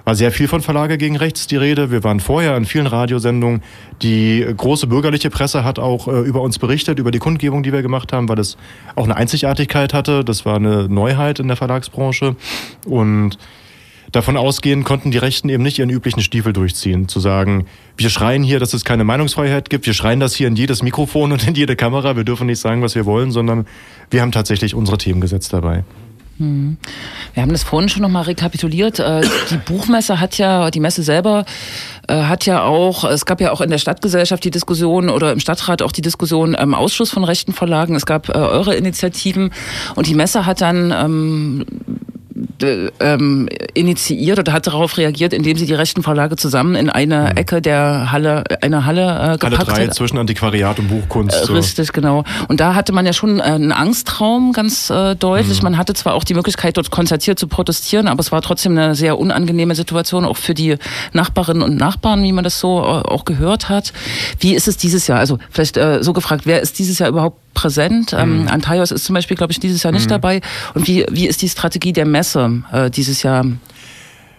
war sehr viel von Verlage gegen rechts die Rede. Wir waren vorher in vielen Radiosendungen. Die große bürgerliche Presse hat auch äh, über uns berichtet, über die Kundgebung, die wir gemacht haben, weil das auch eine Einzigartigkeit hatte. Das war eine Neuheit in der Verlagsbranche. Und davon ausgehen konnten die Rechten eben nicht ihren üblichen Stiefel durchziehen, zu sagen, wir schreien hier, dass es keine Meinungsfreiheit gibt, wir schreien das hier in jedes Mikrofon und in jede Kamera, wir dürfen nicht sagen, was wir wollen, sondern wir haben tatsächlich unsere Themen gesetzt dabei. Hm. Wir haben das vorhin schon nochmal rekapituliert. Äh, die Buchmesse hat ja, die Messe selber äh, hat ja auch, es gab ja auch in der Stadtgesellschaft die Diskussion oder im Stadtrat auch die Diskussion im Ausschuss von rechten Verlagen. Es gab äh, eure Initiativen und die Messe hat dann ähm, ähm, initiiert oder hat darauf reagiert, indem sie die rechten Verlage zusammen in eine mhm. Ecke der Halle, einer Halle äh, gepackt Halle 3 zwischen Antiquariat und Buchkunst. Äh, richtig, genau. Und da hatte man ja schon äh, einen Angstraum ganz äh, deutlich. Mhm. Man hatte zwar auch die Möglichkeit, dort konzertiert zu protestieren, aber es war trotzdem eine sehr unangenehme Situation, auch für die Nachbarinnen und Nachbarn, wie man das so äh, auch gehört hat. Wie ist es dieses Jahr? Also vielleicht äh, so gefragt, wer ist dieses Jahr überhaupt präsent. Ähm, mhm. Antaios ist zum Beispiel, glaube ich, dieses Jahr nicht mhm. dabei. Und wie, wie ist die Strategie der Messe äh, dieses Jahr?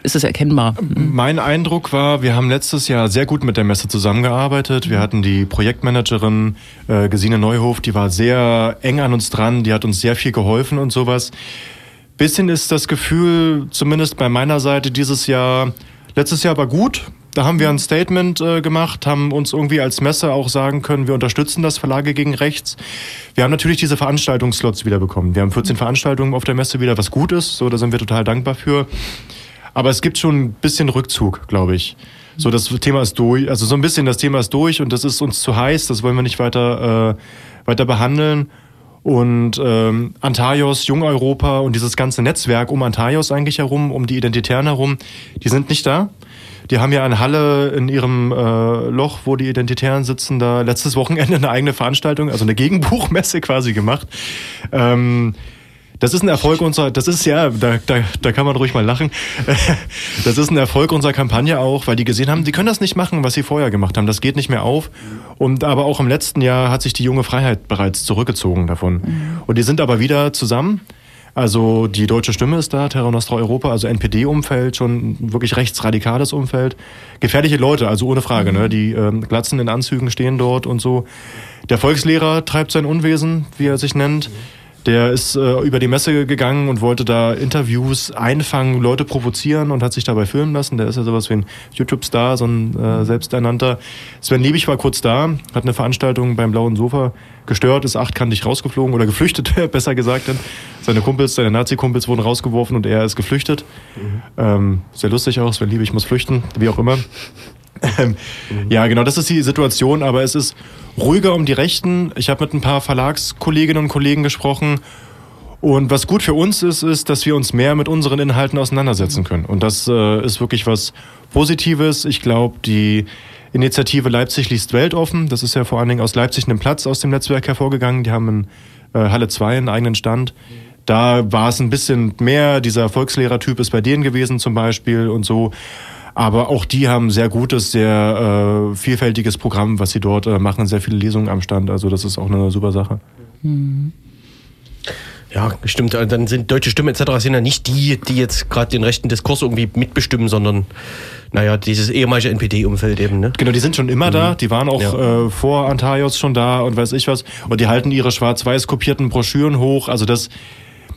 Ist es erkennbar? Mhm. Mein Eindruck war, wir haben letztes Jahr sehr gut mit der Messe zusammengearbeitet. Wir hatten die Projektmanagerin äh, Gesine Neuhof, die war sehr eng an uns dran, die hat uns sehr viel geholfen und sowas. Bisschen ist das Gefühl, zumindest bei meiner Seite dieses Jahr, letztes Jahr war gut, da haben wir ein Statement äh, gemacht, haben uns irgendwie als Messe auch sagen können, wir unterstützen das Verlage gegen rechts. Wir haben natürlich diese Veranstaltungsslots wieder bekommen. Wir haben 14 Veranstaltungen auf der Messe wieder, was gut ist. So, da sind wir total dankbar für. Aber es gibt schon ein bisschen Rückzug, glaube ich. So, das Thema ist durch, also so ein bisschen das Thema ist durch und das ist uns zu heiß, das wollen wir nicht weiter, äh, weiter behandeln. Und ähm, Antaios, Jung Europa und dieses ganze Netzwerk um Antaios eigentlich herum, um die Identitären herum, die sind nicht da. Die haben ja in Halle in ihrem äh, Loch, wo die Identitären sitzen, da letztes Wochenende eine eigene Veranstaltung, also eine Gegenbuchmesse quasi gemacht. Ähm, das ist ein Erfolg unserer, das ist ja, da, da, da kann man ruhig mal lachen. Das ist ein Erfolg unserer Kampagne auch, weil die gesehen haben, die können das nicht machen, was sie vorher gemacht haben. Das geht nicht mehr auf. Und aber auch im letzten Jahr hat sich die junge Freiheit bereits zurückgezogen davon. Und die sind aber wieder zusammen. Also die deutsche Stimme ist da, Terra Nostra Europa, also NPD-Umfeld, schon wirklich rechtsradikales Umfeld. Gefährliche Leute, also ohne Frage, ne? Die ähm, Glatzen in Anzügen stehen dort und so. Der Volkslehrer treibt sein Unwesen, wie er sich nennt. Der ist äh, über die Messe gegangen und wollte da Interviews einfangen, Leute provozieren und hat sich dabei filmen lassen. Der ist ja sowas wie ein YouTube-Star, so ein äh, selbsternannter. Sven Liebig war kurz da, hat eine Veranstaltung beim Blauen Sofa gestört, ist achtkantig rausgeflogen oder geflüchtet, besser gesagt. Denn seine Kumpels, seine Nazi-Kumpels wurden rausgeworfen und er ist geflüchtet. Ähm, sehr lustig auch, Sven Liebig muss flüchten, wie auch immer. Ähm, Ja, genau, das ist die Situation, aber es ist ruhiger um die Rechten. Ich habe mit ein paar Verlagskolleginnen und Kollegen gesprochen. Und was gut für uns ist, ist, dass wir uns mehr mit unseren Inhalten auseinandersetzen können. Und das äh, ist wirklich was Positives. Ich glaube, die Initiative Leipzig liest weltoffen, das ist ja vor allen Dingen aus Leipzig ein Platz aus dem Netzwerk hervorgegangen. Die haben in äh, Halle 2 einen eigenen Stand. Da war es ein bisschen mehr, dieser Volkslehrertyp ist bei denen gewesen zum Beispiel und so. Aber auch die haben sehr gutes, sehr äh, vielfältiges Programm, was sie dort äh, machen, sehr viele Lesungen am Stand. Also das ist auch eine super Sache. Ja, stimmt. Also Dann sind deutsche Stimmen etc. sind ja nicht die, die jetzt gerade den rechten Diskurs irgendwie mitbestimmen, sondern naja, dieses ehemalige NPD-Umfeld eben. Ne? Genau, die sind schon immer da. Die waren auch Ja. äh, vor Antaios schon da und weiß ich was. Und die halten ihre schwarz-weiß kopierten Broschüren hoch. Also das,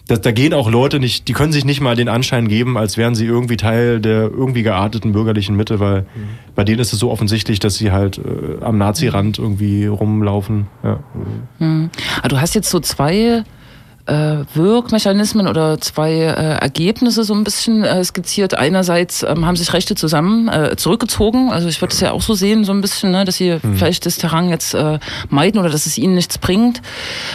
das, da gehen auch Leute nicht, die können sich nicht mal den Anschein geben, als wären sie irgendwie Teil der irgendwie gearteten bürgerlichen Mitte, weil bei denen ist es so offensichtlich, dass sie halt äh, am Nazi-Rand irgendwie rumlaufen. Ja. Ah, du hast jetzt so zwei Wirkmechanismen oder zwei äh, Ergebnisse so ein bisschen äh, skizziert. Einerseits ähm, haben sich Rechte zusammen äh, zurückgezogen. Also ich würde es ja auch so sehen, so ein bisschen, ne, dass sie vielleicht das Terrain jetzt äh, meiden oder dass es ihnen nichts bringt.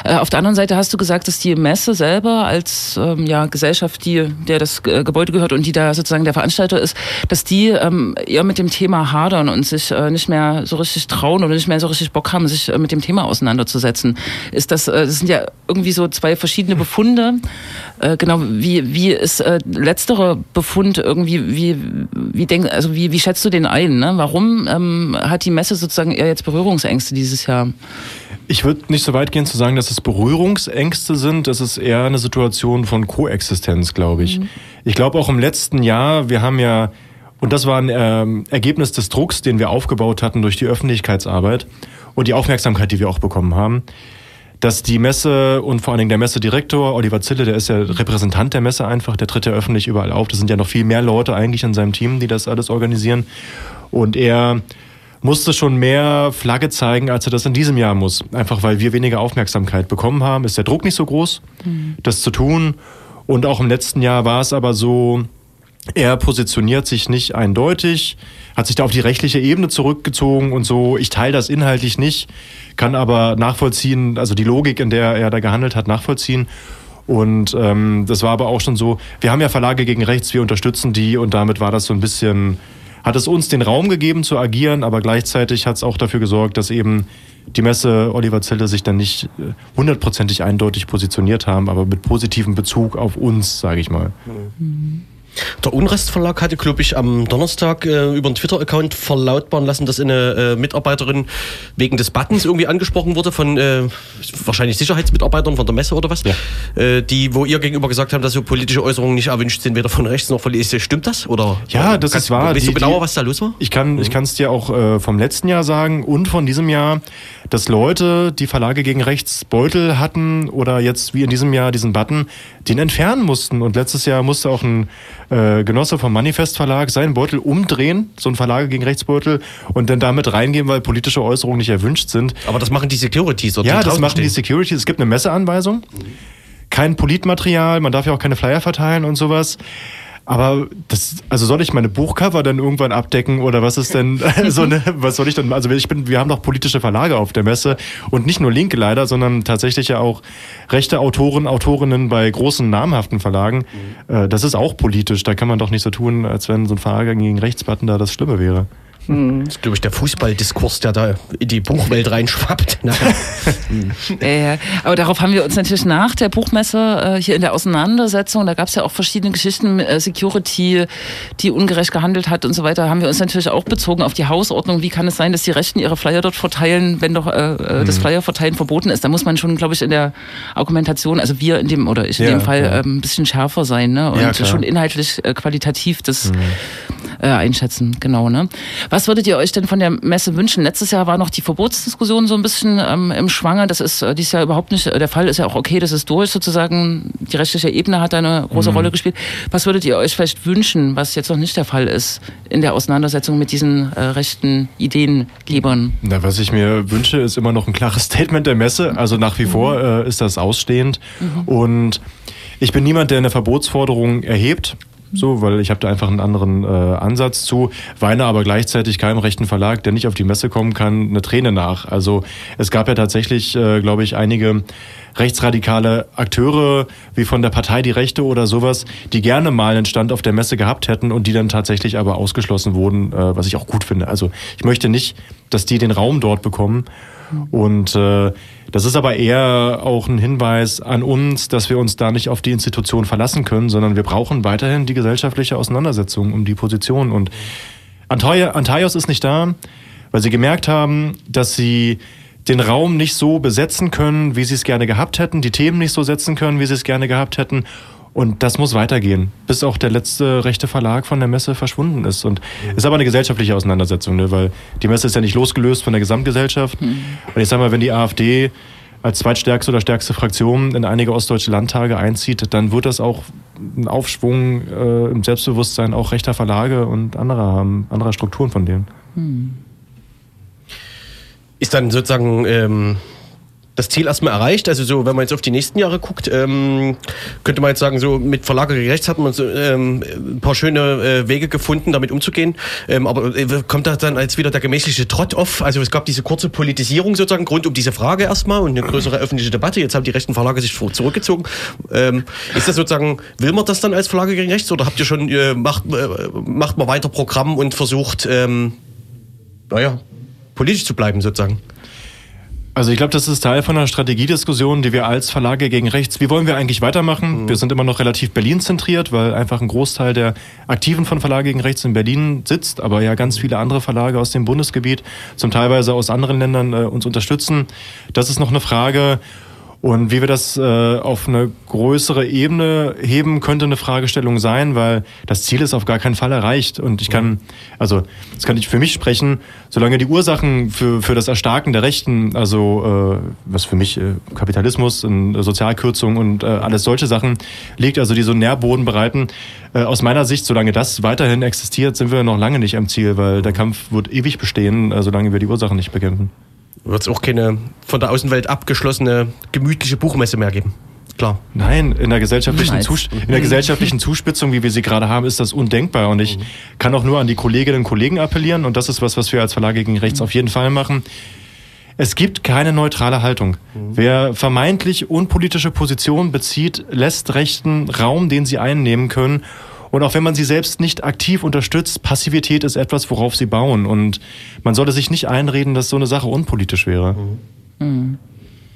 Äh, auf der anderen Seite hast du gesagt, dass die Messe selber als ähm, ja, Gesellschaft, die der das äh, Gebäude gehört und die da sozusagen der Veranstalter ist, dass die ähm, eher mit dem Thema hadern und sich äh, nicht mehr so richtig trauen oder nicht mehr so richtig Bock haben, sich äh, mit dem Thema auseinanderzusetzen. Ist das, äh, das sind ja irgendwie so zwei verschiedene Befunde. Äh, genau, wie, wie ist äh, letztere Befund irgendwie, wie, wie denk, also wie, wie schätzt du den ein? Ne? Warum ähm, hat die Messe sozusagen eher jetzt Berührungsängste dieses Jahr? Ich würde nicht so weit gehen zu sagen, dass es Berührungsängste sind. Das ist eher eine Situation von Koexistenz, glaube ich. Ich glaube auch im letzten Jahr, wir haben ja, und das war ein ähm, Ergebnis des Drucks, den wir aufgebaut hatten durch die Öffentlichkeitsarbeit und die Aufmerksamkeit, die wir auch bekommen haben, dass die Messe und vor allen Dingen der Messedirektor Oliver Zille, der ist ja Repräsentant der Messe einfach, der tritt ja öffentlich überall auf. Das sind ja noch viel mehr Leute eigentlich in seinem Team, die das alles organisieren. Und er musste schon mehr Flagge zeigen, als er das in diesem Jahr muss. Einfach weil wir weniger Aufmerksamkeit bekommen haben, ist der Druck nicht so groß, das zu tun. Und auch im letzten Jahr war es aber so, er positioniert sich nicht eindeutig, hat sich da auf die rechtliche Ebene zurückgezogen und so. Ich teile das inhaltlich nicht, kann aber nachvollziehen, also die Logik, in der er da gehandelt hat, nachvollziehen. Und ähm, das war aber auch schon so, wir haben ja Verlage gegen rechts, wir unterstützen die und damit war das so ein bisschen, hat es uns den Raum gegeben zu agieren, aber gleichzeitig hat es auch dafür gesorgt, dass eben die Messe Oliver Zille sich dann nicht äh, hundertprozentig eindeutig positioniert haben, aber mit positivem Bezug auf uns, sage ich mal. Der Unrest Verlag hatte, glaube ich, am Donnerstag äh, über einen Twitter-Account verlautbaren lassen, dass eine äh, Mitarbeiterin wegen des Buttons irgendwie angesprochen wurde von äh, wahrscheinlich Sicherheitsmitarbeitern von der Messe oder was, äh, die, wo ihr gegenüber gesagt haben, dass so politische Äußerungen nicht erwünscht sind, weder von rechts noch von links. Stimmt das? Oder, Ja, das Kannst- ist wahr. Weißt du genauer, die- was da los war? Ich kann es dir auch äh, vom letzten Jahr sagen und von diesem Jahr, dass Leute, die Verlage gegen rechts Beutel hatten oder jetzt wie in diesem Jahr diesen Button, den entfernen mussten. Und letztes Jahr musste auch ein äh, Genosse vom Manifest Verlag seinen Beutel umdrehen, so ein Verlage gegen rechts Beutel, und dann damit reingehen, weil politische Äußerungen nicht erwünscht sind. Aber das machen die Securities. Oder Ja, die das machen die stehen. Security. Es gibt eine Messeanweisung. Kein Politmaterial, man darf ja auch keine Flyer verteilen und sowas. Aber das, also soll ich meine Buchcover dann irgendwann abdecken oder was ist denn so eine, was soll ich denn, also ich bin, wir haben doch politische Verlage auf der Messe und nicht nur linke leider, sondern tatsächlich ja auch rechte Autoren, Autorinnen bei großen namhaften Verlagen. Äh, Das ist auch politisch. Da kann man doch nicht so tun, als wenn so ein Verlage gegen Rechtsbutton da das Schlimme wäre. Das ist, glaube ich, der Fußballdiskurs, der da in die Buchwelt reinschwappt. Nachher. Ja. Aber darauf haben wir uns natürlich nach der Buchmesse äh, hier in der Auseinandersetzung, da gab es ja auch verschiedene Geschichten, äh, Security, die ungerecht gehandelt hat und so weiter, haben wir uns natürlich auch bezogen auf die Hausordnung. Wie kann es sein, dass die Rechten ihre Flyer dort verteilen, wenn doch äh, äh, das Flyerverteilen verboten ist? Da muss man schon, glaube ich, in der Argumentation, also wir in dem oder ich in Ja, dem Fall, ja. äh, ein bisschen schärfer sein ne? und schon inhaltlich, äh, qualitativ das äh, einschätzen. Genau. Ne? Was würdet ihr euch denn von der Messe wünschen? Letztes Jahr war noch die Verbotsdiskussion so ein bisschen ähm, im Schwanger. Das ist äh, dieses Jahr überhaupt nicht äh, der Fall. Ist ja auch okay, das ist durch sozusagen. Die rechtliche Ebene hat da eine große Rolle gespielt. Was würdet ihr euch vielleicht wünschen, was jetzt noch nicht der Fall ist in der Auseinandersetzung mit diesen äh, rechten Ideengebern? Na, was ich mir wünsche, ist immer noch ein klares Statement der Messe. Also nach wie vor äh, ist das ausstehend. Und ich bin niemand, der eine Verbotsforderung erhebt. So, weil ich habe da einfach einen anderen äh, Ansatz zu, weine aber gleichzeitig keinem rechten Verlag, der nicht auf die Messe kommen kann, eine Träne nach. Also es gab ja tatsächlich, äh, glaube ich, einige rechtsradikale Akteure wie von der Partei Die Rechte oder sowas, die gerne mal einen Stand auf der Messe gehabt hätten und die dann tatsächlich aber ausgeschlossen wurden, äh, was ich auch gut finde. Also ich möchte nicht, dass die den Raum dort bekommen. Und äh, das ist aber eher auch ein Hinweis an uns, dass wir uns da nicht auf die Institution verlassen können, sondern wir brauchen weiterhin die gesellschaftliche Auseinandersetzung um die Position. Und Antaios ist nicht da, weil sie gemerkt haben, dass sie den Raum nicht so besetzen können, wie sie es gerne gehabt hätten, die Themen nicht so setzen können, wie sie es gerne gehabt hätten. Und das muss weitergehen, bis auch der letzte rechte Verlag von der Messe verschwunden ist. Und ist aber eine gesellschaftliche Auseinandersetzung, ne? weil die Messe ist ja nicht losgelöst von der Gesamtgesellschaft. Und ich sag mal, wenn die AfD als zweitstärkste oder stärkste Fraktion in einige ostdeutsche Landtage einzieht, dann wird das auch einen Aufschwung äh, im Selbstbewusstsein auch rechter Verlage und anderer haben, anderer Strukturen von denen. Ist dann sozusagen ähm, das Ziel erstmal erreicht? Also so, wenn man jetzt auf die nächsten Jahre guckt, ähm, könnte man jetzt sagen, so mit Verlage Rechts hat man so ähm, ein paar schöne äh, Wege gefunden, damit umzugehen. Ähm, aber äh, kommt da dann als wieder der gemächliche Trott auf? Also es gab diese kurze Politisierung sozusagen rund um diese Frage erstmal und eine größere öffentliche Debatte. Jetzt haben die rechten Verlage sich zurückgezogen. Ähm, ist das sozusagen, will man das dann als Verlage gegen Rechts oder habt ihr schon, äh, macht, äh, macht man weiter Programm und versucht, ähm, naja, politisch zu bleiben sozusagen? Also ich glaube, das ist Teil von einer Strategiediskussion, die wir als Verlage gegen rechts, wie wollen wir eigentlich weitermachen? Wir sind immer noch relativ Berlin zentriert, weil einfach ein Großteil der Aktiven von Verlage gegen rechts in Berlin sitzt, aber ja ganz viele andere Verlage aus dem Bundesgebiet, zum teilweise aus anderen Ländern äh, uns unterstützen. Das ist noch eine Frage. Und wie wir das äh, auf eine größere Ebene heben, könnte eine Fragestellung sein, weil das Ziel ist auf gar keinen Fall erreicht. Und ich kann, also das kann ich für mich sprechen, solange die Ursachen für, für das Erstarken der Rechten, also äh, was für mich äh, Kapitalismus und äh, Sozialkürzung und äh, alles solche Sachen liegt, also die so einen Nährboden bereiten, äh, aus meiner Sicht, solange das weiterhin existiert, sind wir noch lange nicht am Ziel, weil der Kampf wird ewig bestehen, solange wir die Ursachen nicht bekämpfen. Wird es auch keine von der Außenwelt abgeschlossene, gemütliche Buchmesse mehr geben. Klar. Nein, in der gesellschaftlichen. Zus in der gesellschaftlichen Zuspitzung, wie wir sie gerade haben, ist das undenkbar. Und ich kann auch nur an die Kolleginnen und Kollegen appellieren. Und das ist was, was wir als Verlag gegen Rechts auf jeden Fall machen. Es gibt keine neutrale Haltung. Wer vermeintlich unpolitische Positionen bezieht, lässt Rechten Raum, den sie einnehmen können. Und auch wenn man sie selbst nicht aktiv unterstützt, Passivität ist etwas, worauf sie bauen. Und man sollte sich nicht einreden, dass so eine Sache unpolitisch wäre.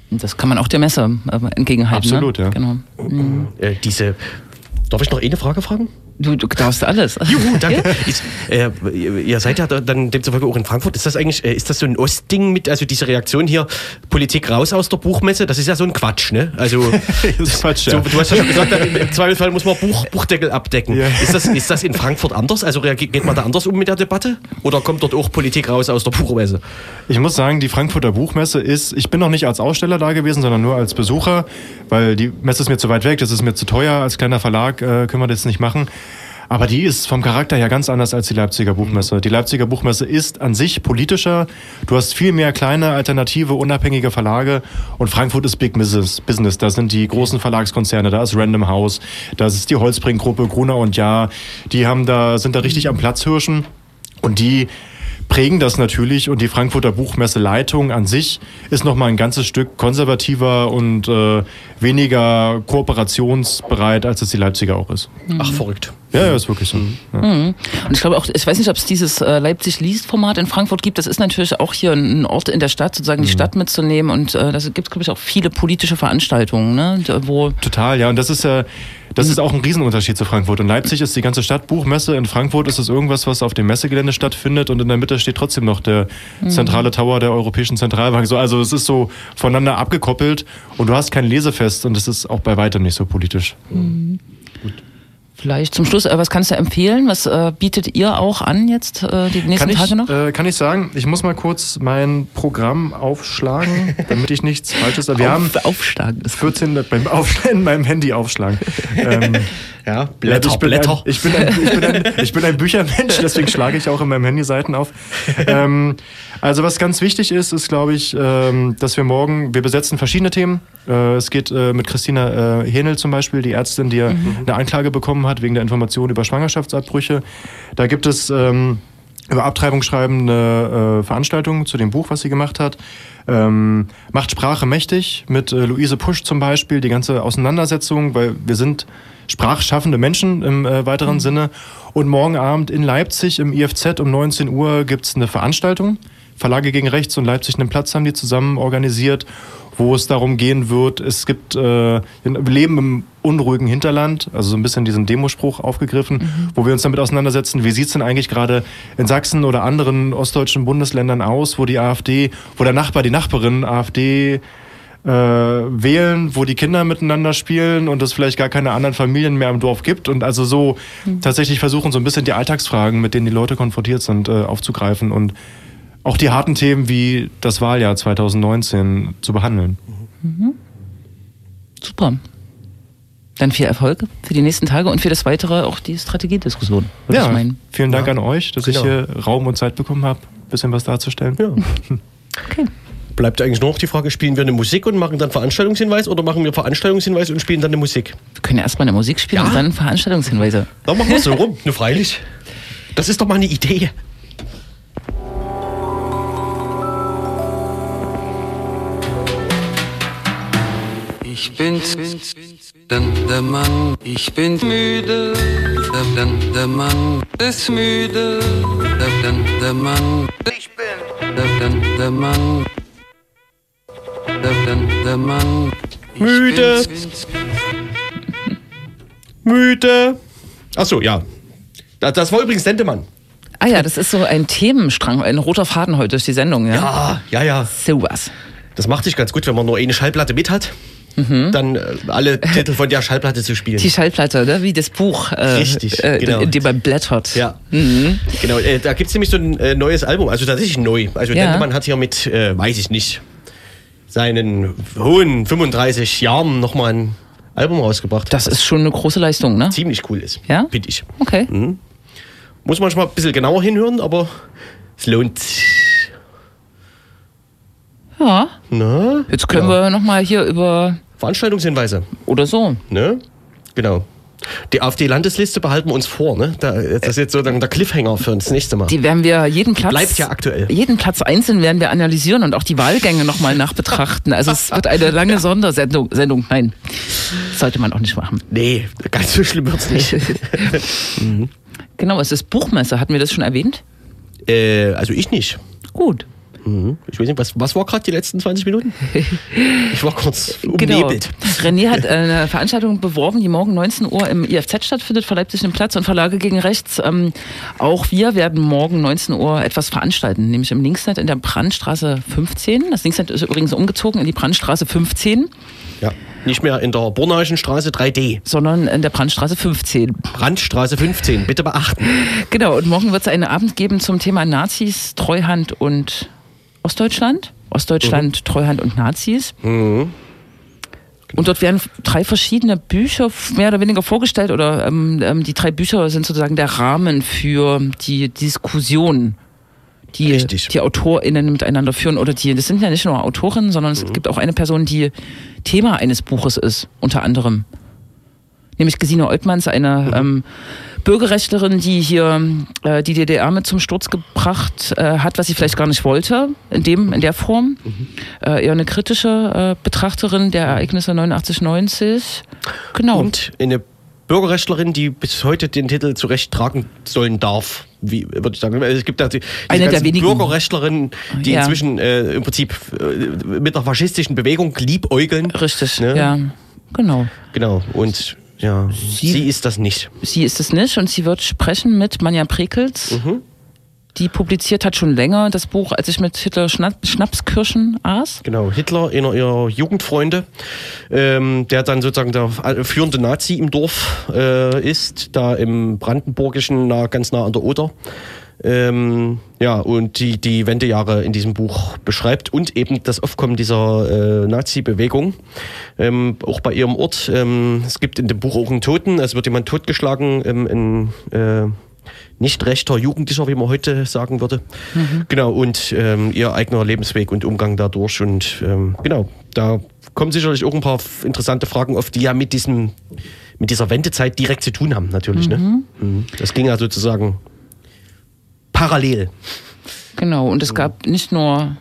Das kann man auch der Messe äh, entgegenhalten. Absolut, ne? ja. Genau. Mhm. Äh, diese. Darf ich noch eine Frage fragen? Du, du darfst alles. Juhu, danke. Ist, äh, ihr seid ja da- dann demzufolge auch in Frankfurt. Ist das eigentlich, äh, ist das so ein Ostding mit, also diese Reaktion hier, Politik raus aus der Buchmesse, das ist ja so ein Quatsch, ne? Also, Quatsch, so, ja. du hast ja schon gesagt, im, im Zweifelsfall muss man Buch, Buchdeckel abdecken. Ja. Ist, das, ist das in Frankfurt anders? Also geht man da anders um mit der Debatte? Oder kommt dort auch Politik raus aus der Buchmesse? Ich muss sagen, die Frankfurter Buchmesse ist, ich bin noch nicht als Aussteller da gewesen, sondern nur als Besucher, weil die Messe ist mir zu weit weg, das ist mir zu teuer, als kleiner Verlag äh, können wir das nicht machen. Aber die ist vom Charakter her ganz anders als die Leipziger Buchmesse. Die Leipziger Buchmesse ist an sich politischer. Du hast viel mehr kleine, alternative, unabhängige Verlage. Und Frankfurt ist Big Business. Da sind die großen Verlagskonzerne, da ist Random House, da ist die Holzbring-Gruppe, Gruner und Ja. Die haben da, sind da richtig am Platzhirschen. Und die prägen das natürlich und die Frankfurter Buchmesse-Leitung an sich ist nochmal ein ganzes Stück konservativer und äh, weniger kooperationsbereit, als es die Leipziger auch ist. Ach, verrückt. Ja, ja, ist wirklich so. Ja. Und ich glaube auch, ich weiß nicht, ob es dieses äh, Leipzig-Liest-Format in Frankfurt gibt. Das ist natürlich auch hier ein Ort in der Stadt, sozusagen die Stadt mitzunehmen. Und äh, da gibt es, glaube ich, auch viele politische Veranstaltungen, ne? wo Total, ja. Und das ist ja, das ist auch ein Riesenunterschied zu Frankfurt. In Leipzig ist die ganze Stadt Buchmesse. In Frankfurt ist es irgendwas, was auf dem Messegelände stattfindet. Und in der Mitte steht trotzdem noch der zentrale Tower der Europäischen Zentralbank. So, also es ist so voneinander abgekoppelt. Und du hast kein Lesefest. Und es ist auch bei weitem nicht so politisch. Vielleicht zum Schluss, äh, was kannst du empfehlen? Was äh, bietet ihr auch an jetzt äh, die nächsten Kann ich, Tage noch? äh, kann ich sagen, ich muss mal kurz mein Programm aufschlagen, damit ich nichts Falsches sage. Wir haben Auf, aufschlagen. Das 14 beim Aufschlagen, in meinem Handy aufschlagen. ähm, Ja, Ja, ich, bin Blätter. Ein, ich, bin ein, ich, bin ein, ich bin ein Büchermensch, deswegen schlage ich auch in meinem Handy Seiten auf. Ähm, also was ganz wichtig ist, ist glaube ich, ähm, dass wir morgen, wir besetzen verschiedene Themen. Äh, es geht äh, mit Christina äh, Henel zum Beispiel, die Ärztin, die ja eine Anklage bekommen hat wegen der Information über Schwangerschaftsabbrüche. Da gibt es... Ähm, über Abtreibung schreiben eine äh, Veranstaltung zu dem Buch, was sie gemacht hat. Ähm, macht Sprache mächtig mit äh, Luise Pusch zum Beispiel, die ganze Auseinandersetzung, weil wir sind sprachschaffende Menschen im äh, weiteren Sinne. Und morgen Abend in Leipzig im IFZ um 19 Uhr gibt es eine Veranstaltung. Verlage gegen Rechts und Leipzig einen Platz haben die zusammen organisiert, wo es darum gehen wird, es gibt, äh, wir leben im unruhigen Hinterland, also so ein bisschen diesen Demospruch aufgegriffen, wo wir uns damit auseinandersetzen, wie sieht es denn eigentlich gerade in Sachsen oder anderen ostdeutschen Bundesländern aus, wo die AfD, wo der Nachbar, die Nachbarin AfD äh, wählen, wo die Kinder miteinander spielen und es vielleicht gar keine anderen Familien mehr im Dorf gibt und also so tatsächlich versuchen, so ein bisschen die Alltagsfragen, mit denen die Leute konfrontiert sind, äh, aufzugreifen und auch die harten Themen wie das Wahljahr 2019 zu behandeln. Super. Dann viel Erfolg für die nächsten Tage und für das weitere auch die Strategiediskussion. meinen. vielen Dank Ja. an euch, dass Genau. ich hier Raum und Zeit bekommen habe, ein bisschen was darzustellen. Ja. Okay. Bleibt eigentlich nur noch die Frage, spielen wir eine Musik und machen dann Veranstaltungshinweis oder machen wir Veranstaltungshinweis und spielen dann eine Musik? Wir können ja erstmal eine Musik spielen Ja. und dann Veranstaltungshinweise. Dann machen wir es so rum. Nur freilich. Das ist doch mal eine Idee. Ich bin dann der Mann, ich bin müde, dann dann der Mann ist müde, dann dann der Mann, Ich bin dann dann der Mann, dann dann der Mann. Müde. Müde. Achso, ja. Das, das war übrigens Sendemann. Ah ja, das ist so ein Themenstrang, ein roter Faden heute durch die Sendung, ja? Ah, ja, ja. Sowas. Das macht sich ganz gut, wenn man nur eine Schallplatte mit hat. Dann äh, alle Titel von der Schallplatte zu spielen. Die Schallplatte, ne? wie das Buch, äh, Richtig, äh, genau. in dem man blättert. Ja, genau. Äh, da gibt es nämlich so ein äh, neues Album, also tatsächlich neu. Also Ja. Dendemann hat hier mit, weiß ich nicht, seinen hohen 35 Jahren nochmal ein Album rausgebracht. Das ist schon eine große Leistung, ne? ziemlich cool ist. Ja? Finde ich. Okay. Muss manchmal ein bisschen genauer hinhören, aber es lohnt sich. Ja. Na? Jetzt können wir nochmal hier über Veranstaltungshinweise, oder so. ne? Genau. Die AfD-Landesliste behalten wir uns vor, ne? Da, das ist jetzt so dann der Cliffhanger für uns das nächste Mal. Die werden wir jeden Platz. bleibt ja aktuell. Jeden Platz einzeln werden wir analysieren und auch die Wahlgänge nochmal nachbetrachten. Also es wird eine lange Sondersendung. Sendung. Nein, das sollte man auch nicht machen. nee, ganz so schlimm wird's nicht. Genau, es ist Buchmesse. Hatten wir das schon erwähnt? äh, also ich nicht. Gut. Ich weiß nicht, was, was war gerade die letzten 20 Minuten? Ich war kurz Genau. umnebelt. René hat eine Veranstaltung beworben, die morgen 19 Uhr im IFZ stattfindet, vor Leipzig im Platz und Verlage gegen Rechts. Ähm, auch wir werden morgen 19 Uhr etwas veranstalten, nämlich im Linksnet in der Brandstraße 15. Das Linksnet ist übrigens umgezogen in die Brandstraße 15, Ja. Nicht mehr in der Bornauischen Straße 3D. sondern in der Brandstraße 15. Brandstraße 15, bitte beachten. Genau, und morgen wird es einen Abend geben zum Thema Nazis, Treuhand und Ostdeutschland. Ostdeutschland, Treuhand und Nazis. Und dort werden drei verschiedene Bücher mehr oder weniger vorgestellt oder ähm, ähm, die drei Bücher sind sozusagen der Rahmen für die Diskussion, die Richtig. die AutorInnen miteinander führen oder die, das sind ja nicht nur Autorinnen, sondern es gibt auch eine Person, die Thema eines Buches ist, unter anderem. Nämlich Gesine Oltmanns, eine ähm, Bürgerrechtlerin, die hier äh, die DDR mit zum Sturz gebracht äh, hat, was sie vielleicht gar nicht wollte, in, dem, in der Form. Äh, eher eine kritische äh, Betrachterin der Ereignisse 89, 90. Genau. Und eine Bürgerrechtlerin, die bis heute den Titel zurecht tragen sollen darf. Wie würde ich sagen? Es gibt da die, Eine der wenigen. Bürgerrechtlerinnen, die Ja. inzwischen äh, im Prinzip äh, mit der faschistischen Bewegung liebäugeln. Richtig, Ne? ja. Genau. Genau. Und ja, sie, ist das nicht. Sie ist es nicht und sie wird sprechen mit Manja Prekels. Die publiziert hat schon länger das Buch, als ich mit Hitler Schna Schnapskirschen aß. Genau, Hitler, einer ihrer Jugendfreunde, ähm, der dann sozusagen der führende Nazi im Dorf äh, ist, da im Brandenburgischen, nah, ganz nah an der Oder. Ähm, ja, und die, die Wendejahre in diesem Buch beschreibt und eben das Aufkommen dieser äh, Nazi-Bewegung. Ähm, auch bei ihrem Ort. Ähm, es gibt in dem Buch auch einen Toten, also wird jemand totgeschlagen, ähm, ein äh, nicht rechter Jugendlicher, wie man heute sagen würde. Genau, und ähm, ihr eigener Lebensweg und Umgang dadurch. Und ähm, genau, da kommen sicherlich auch ein paar interessante Fragen auf, die ja mit diesem, mit dieser Wendezeit direkt zu tun haben, natürlich. Ne? Mhm. Das ging ja sozusagen parallel. Genau, und es gab nicht nur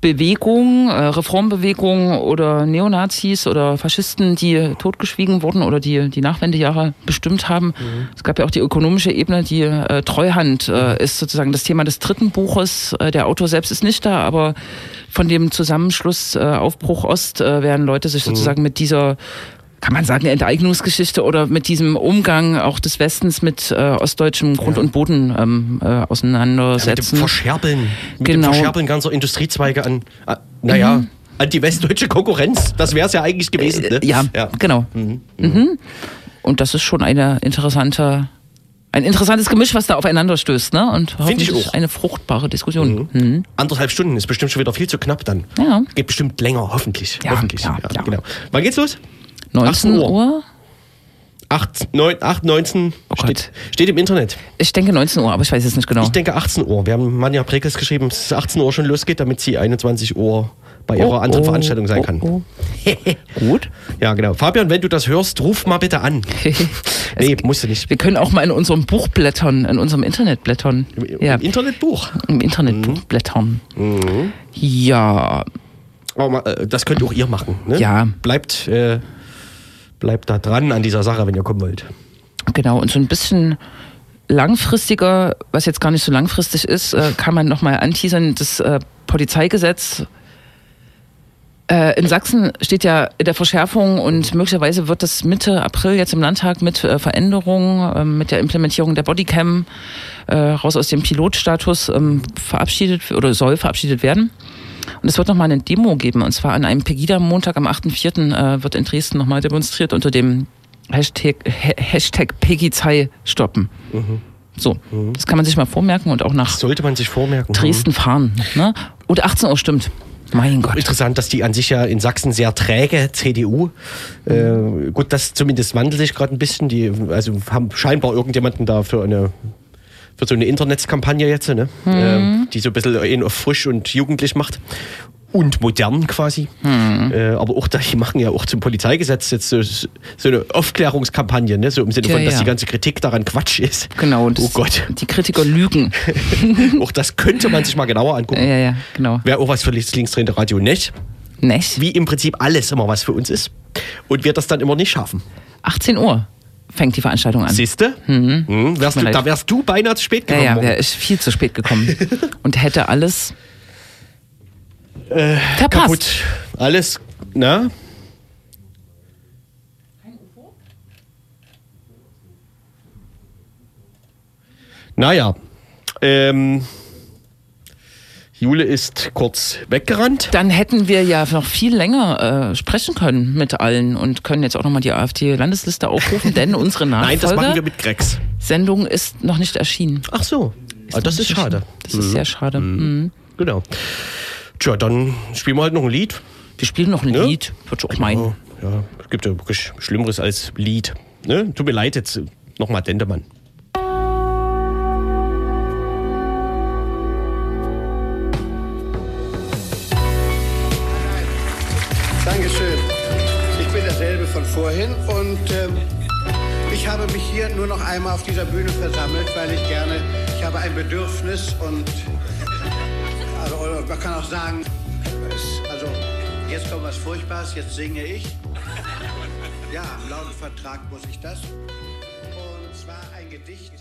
Bewegungen, äh, Reformbewegungen oder Neonazis oder Faschisten, die totgeschwiegen wurden oder die die Nachwendejahre bestimmt haben. Es gab ja auch die ökonomische Ebene, die äh, Treuhand äh, ist sozusagen das Thema des dritten Buches. Äh, der Autor selbst ist nicht da, aber von dem Zusammenschluss äh, Aufbruch Ost äh, werden Leute sich sozusagen mit dieser kann man sagen, Enteignungsgeschichte oder mit diesem Umgang auch des Westens mit äh, ostdeutschem Grund und Boden ähm, äh, Mit dem auseinandersetzen. Verscherbeln, mit Genau. dem Verscherbeln ganzer Industriezweige an, äh, naja, an die westdeutsche Konkurrenz. Das wäre es ja eigentlich gewesen. Ne? Äh, ja, genau. Mhm. Und das ist schon eine interessante, ein interessantes Gemisch, was da aufeinander stößt, ne? Und Finde ich hoffentlich auch. eine fruchtbare Diskussion. Mhm. Anderthalb Stunden ist bestimmt schon wieder viel zu knapp dann. Ja. Geht bestimmt länger, hoffentlich. Ja, hoffentlich. ja, ja. Genau. Wann geht's los? 19 Uhr. Uhr? 8, 9, 8 19 Oh steht, steht im Internet. Ich denke 19 Uhr, aber ich weiß es nicht genau. Ich denke 18 Uhr. Wir haben Manja Prekels geschrieben, dass es 18 Uhr schon losgeht, damit sie 21 Uhr bei ihrer anderen Veranstaltung sein kann. Oh, Gut. Ja, genau. Fabian, wenn du das hörst, ruf mal bitte an. nee, musst du nicht. Wir können auch mal in unserem Buch blättern, in unserem Internet blättern. Im, Ja, im Internetbuch. im Internetbuch blättern. Ja, Aber äh, das könnt auch ihr machen. Ne? Ja. Bleibt, äh, bleibt da dran an dieser Sache, wenn ihr kommen wollt. Genau, und so ein bisschen langfristiger, was jetzt gar nicht so langfristig ist, äh, kann man nochmal anteasern, das äh, Polizeigesetz. Äh, in Sachsen steht ja in der Verschärfung und möglicherweise wird das Mitte April jetzt im Landtag mit äh, Veränderungen, ähm, mit der Implementierung der Bodycam äh, raus aus dem Pilotstatus ähm, verabschiedet oder soll verabschiedet werden. Und es wird nochmal eine Demo geben, und zwar an einem Pegida-Montag am 8.4. Äh, wird in Dresden nochmal demonstriert unter dem Hashtag, Ha- Hashtag Peggy stoppen. So, das kann man sich mal vormerken und auch nach Sollte man sich vormerken. Dresden fahren. Ne? Und 18 Uhr stimmt. Mein Gott. Interessant, dass die an sich ja in Sachsen sehr träge CDU. Äh, gut, das zumindest wandelt sich gerade ein bisschen. Die also haben scheinbar irgendjemanden da für eine für so eine Internetskampagne jetzt, ne? Ähm, die so ein bisschen auf frisch und jugendlich macht. Und modern quasi. Äh, aber auch da, die machen ja auch zum Polizeigesetz jetzt so, so eine Aufklärungskampagne, ne? so im Sinne Ja, von, dass ja. die ganze Kritik daran Quatsch ist. Genau. und Oh Gott. Die Kritiker lügen. auch das könnte man sich mal genauer angucken. ja, ja, genau. Wäre auch was für das linksdrehende Radio nicht. Nicht? Wie im Prinzip alles immer was für uns ist. Und wir das dann immer nicht schaffen. 18 Uhr fängt die Veranstaltung an. Siehste? Mhm. Wärst mir du, da wärst du beinahe zu spät Ja, gekommen. ja, morgen. wäre ich viel zu spät gekommen. und hätte alles verpasst. Kaputt. Alles, na? Naja. Ähm, Jule ist kurz weggerannt. Dann hätten wir ja noch viel länger äh, sprechen können mit allen und können jetzt auch nochmal die AfD-Landesliste aufrufen, denn unsere Nein, das machen wir Nachfolge mit Grex. Sendung ist noch nicht erschienen. Ach so. Ah, das ist schade. Das ist sehr schade. Mhm. Genau. Tja, dann spielen wir halt noch ein Lied. Wir spielen noch ein Ne? Lied, würde ich auch meinen. Oh, ja, es gibt ja wirklich Schlimmeres als Lied. Ne? Tut mir leid, jetzt nochmal Dendemann. Vorhin und ähm, ich habe mich hier nur noch einmal auf dieser Bühne versammelt, weil ich gerne, ich habe ein Bedürfnis und also, man kann auch sagen, also jetzt kommt was Furchtbares, jetzt singe ich. Ja, im lauten Vertrag muss ich das. Und zwar ein Gedicht.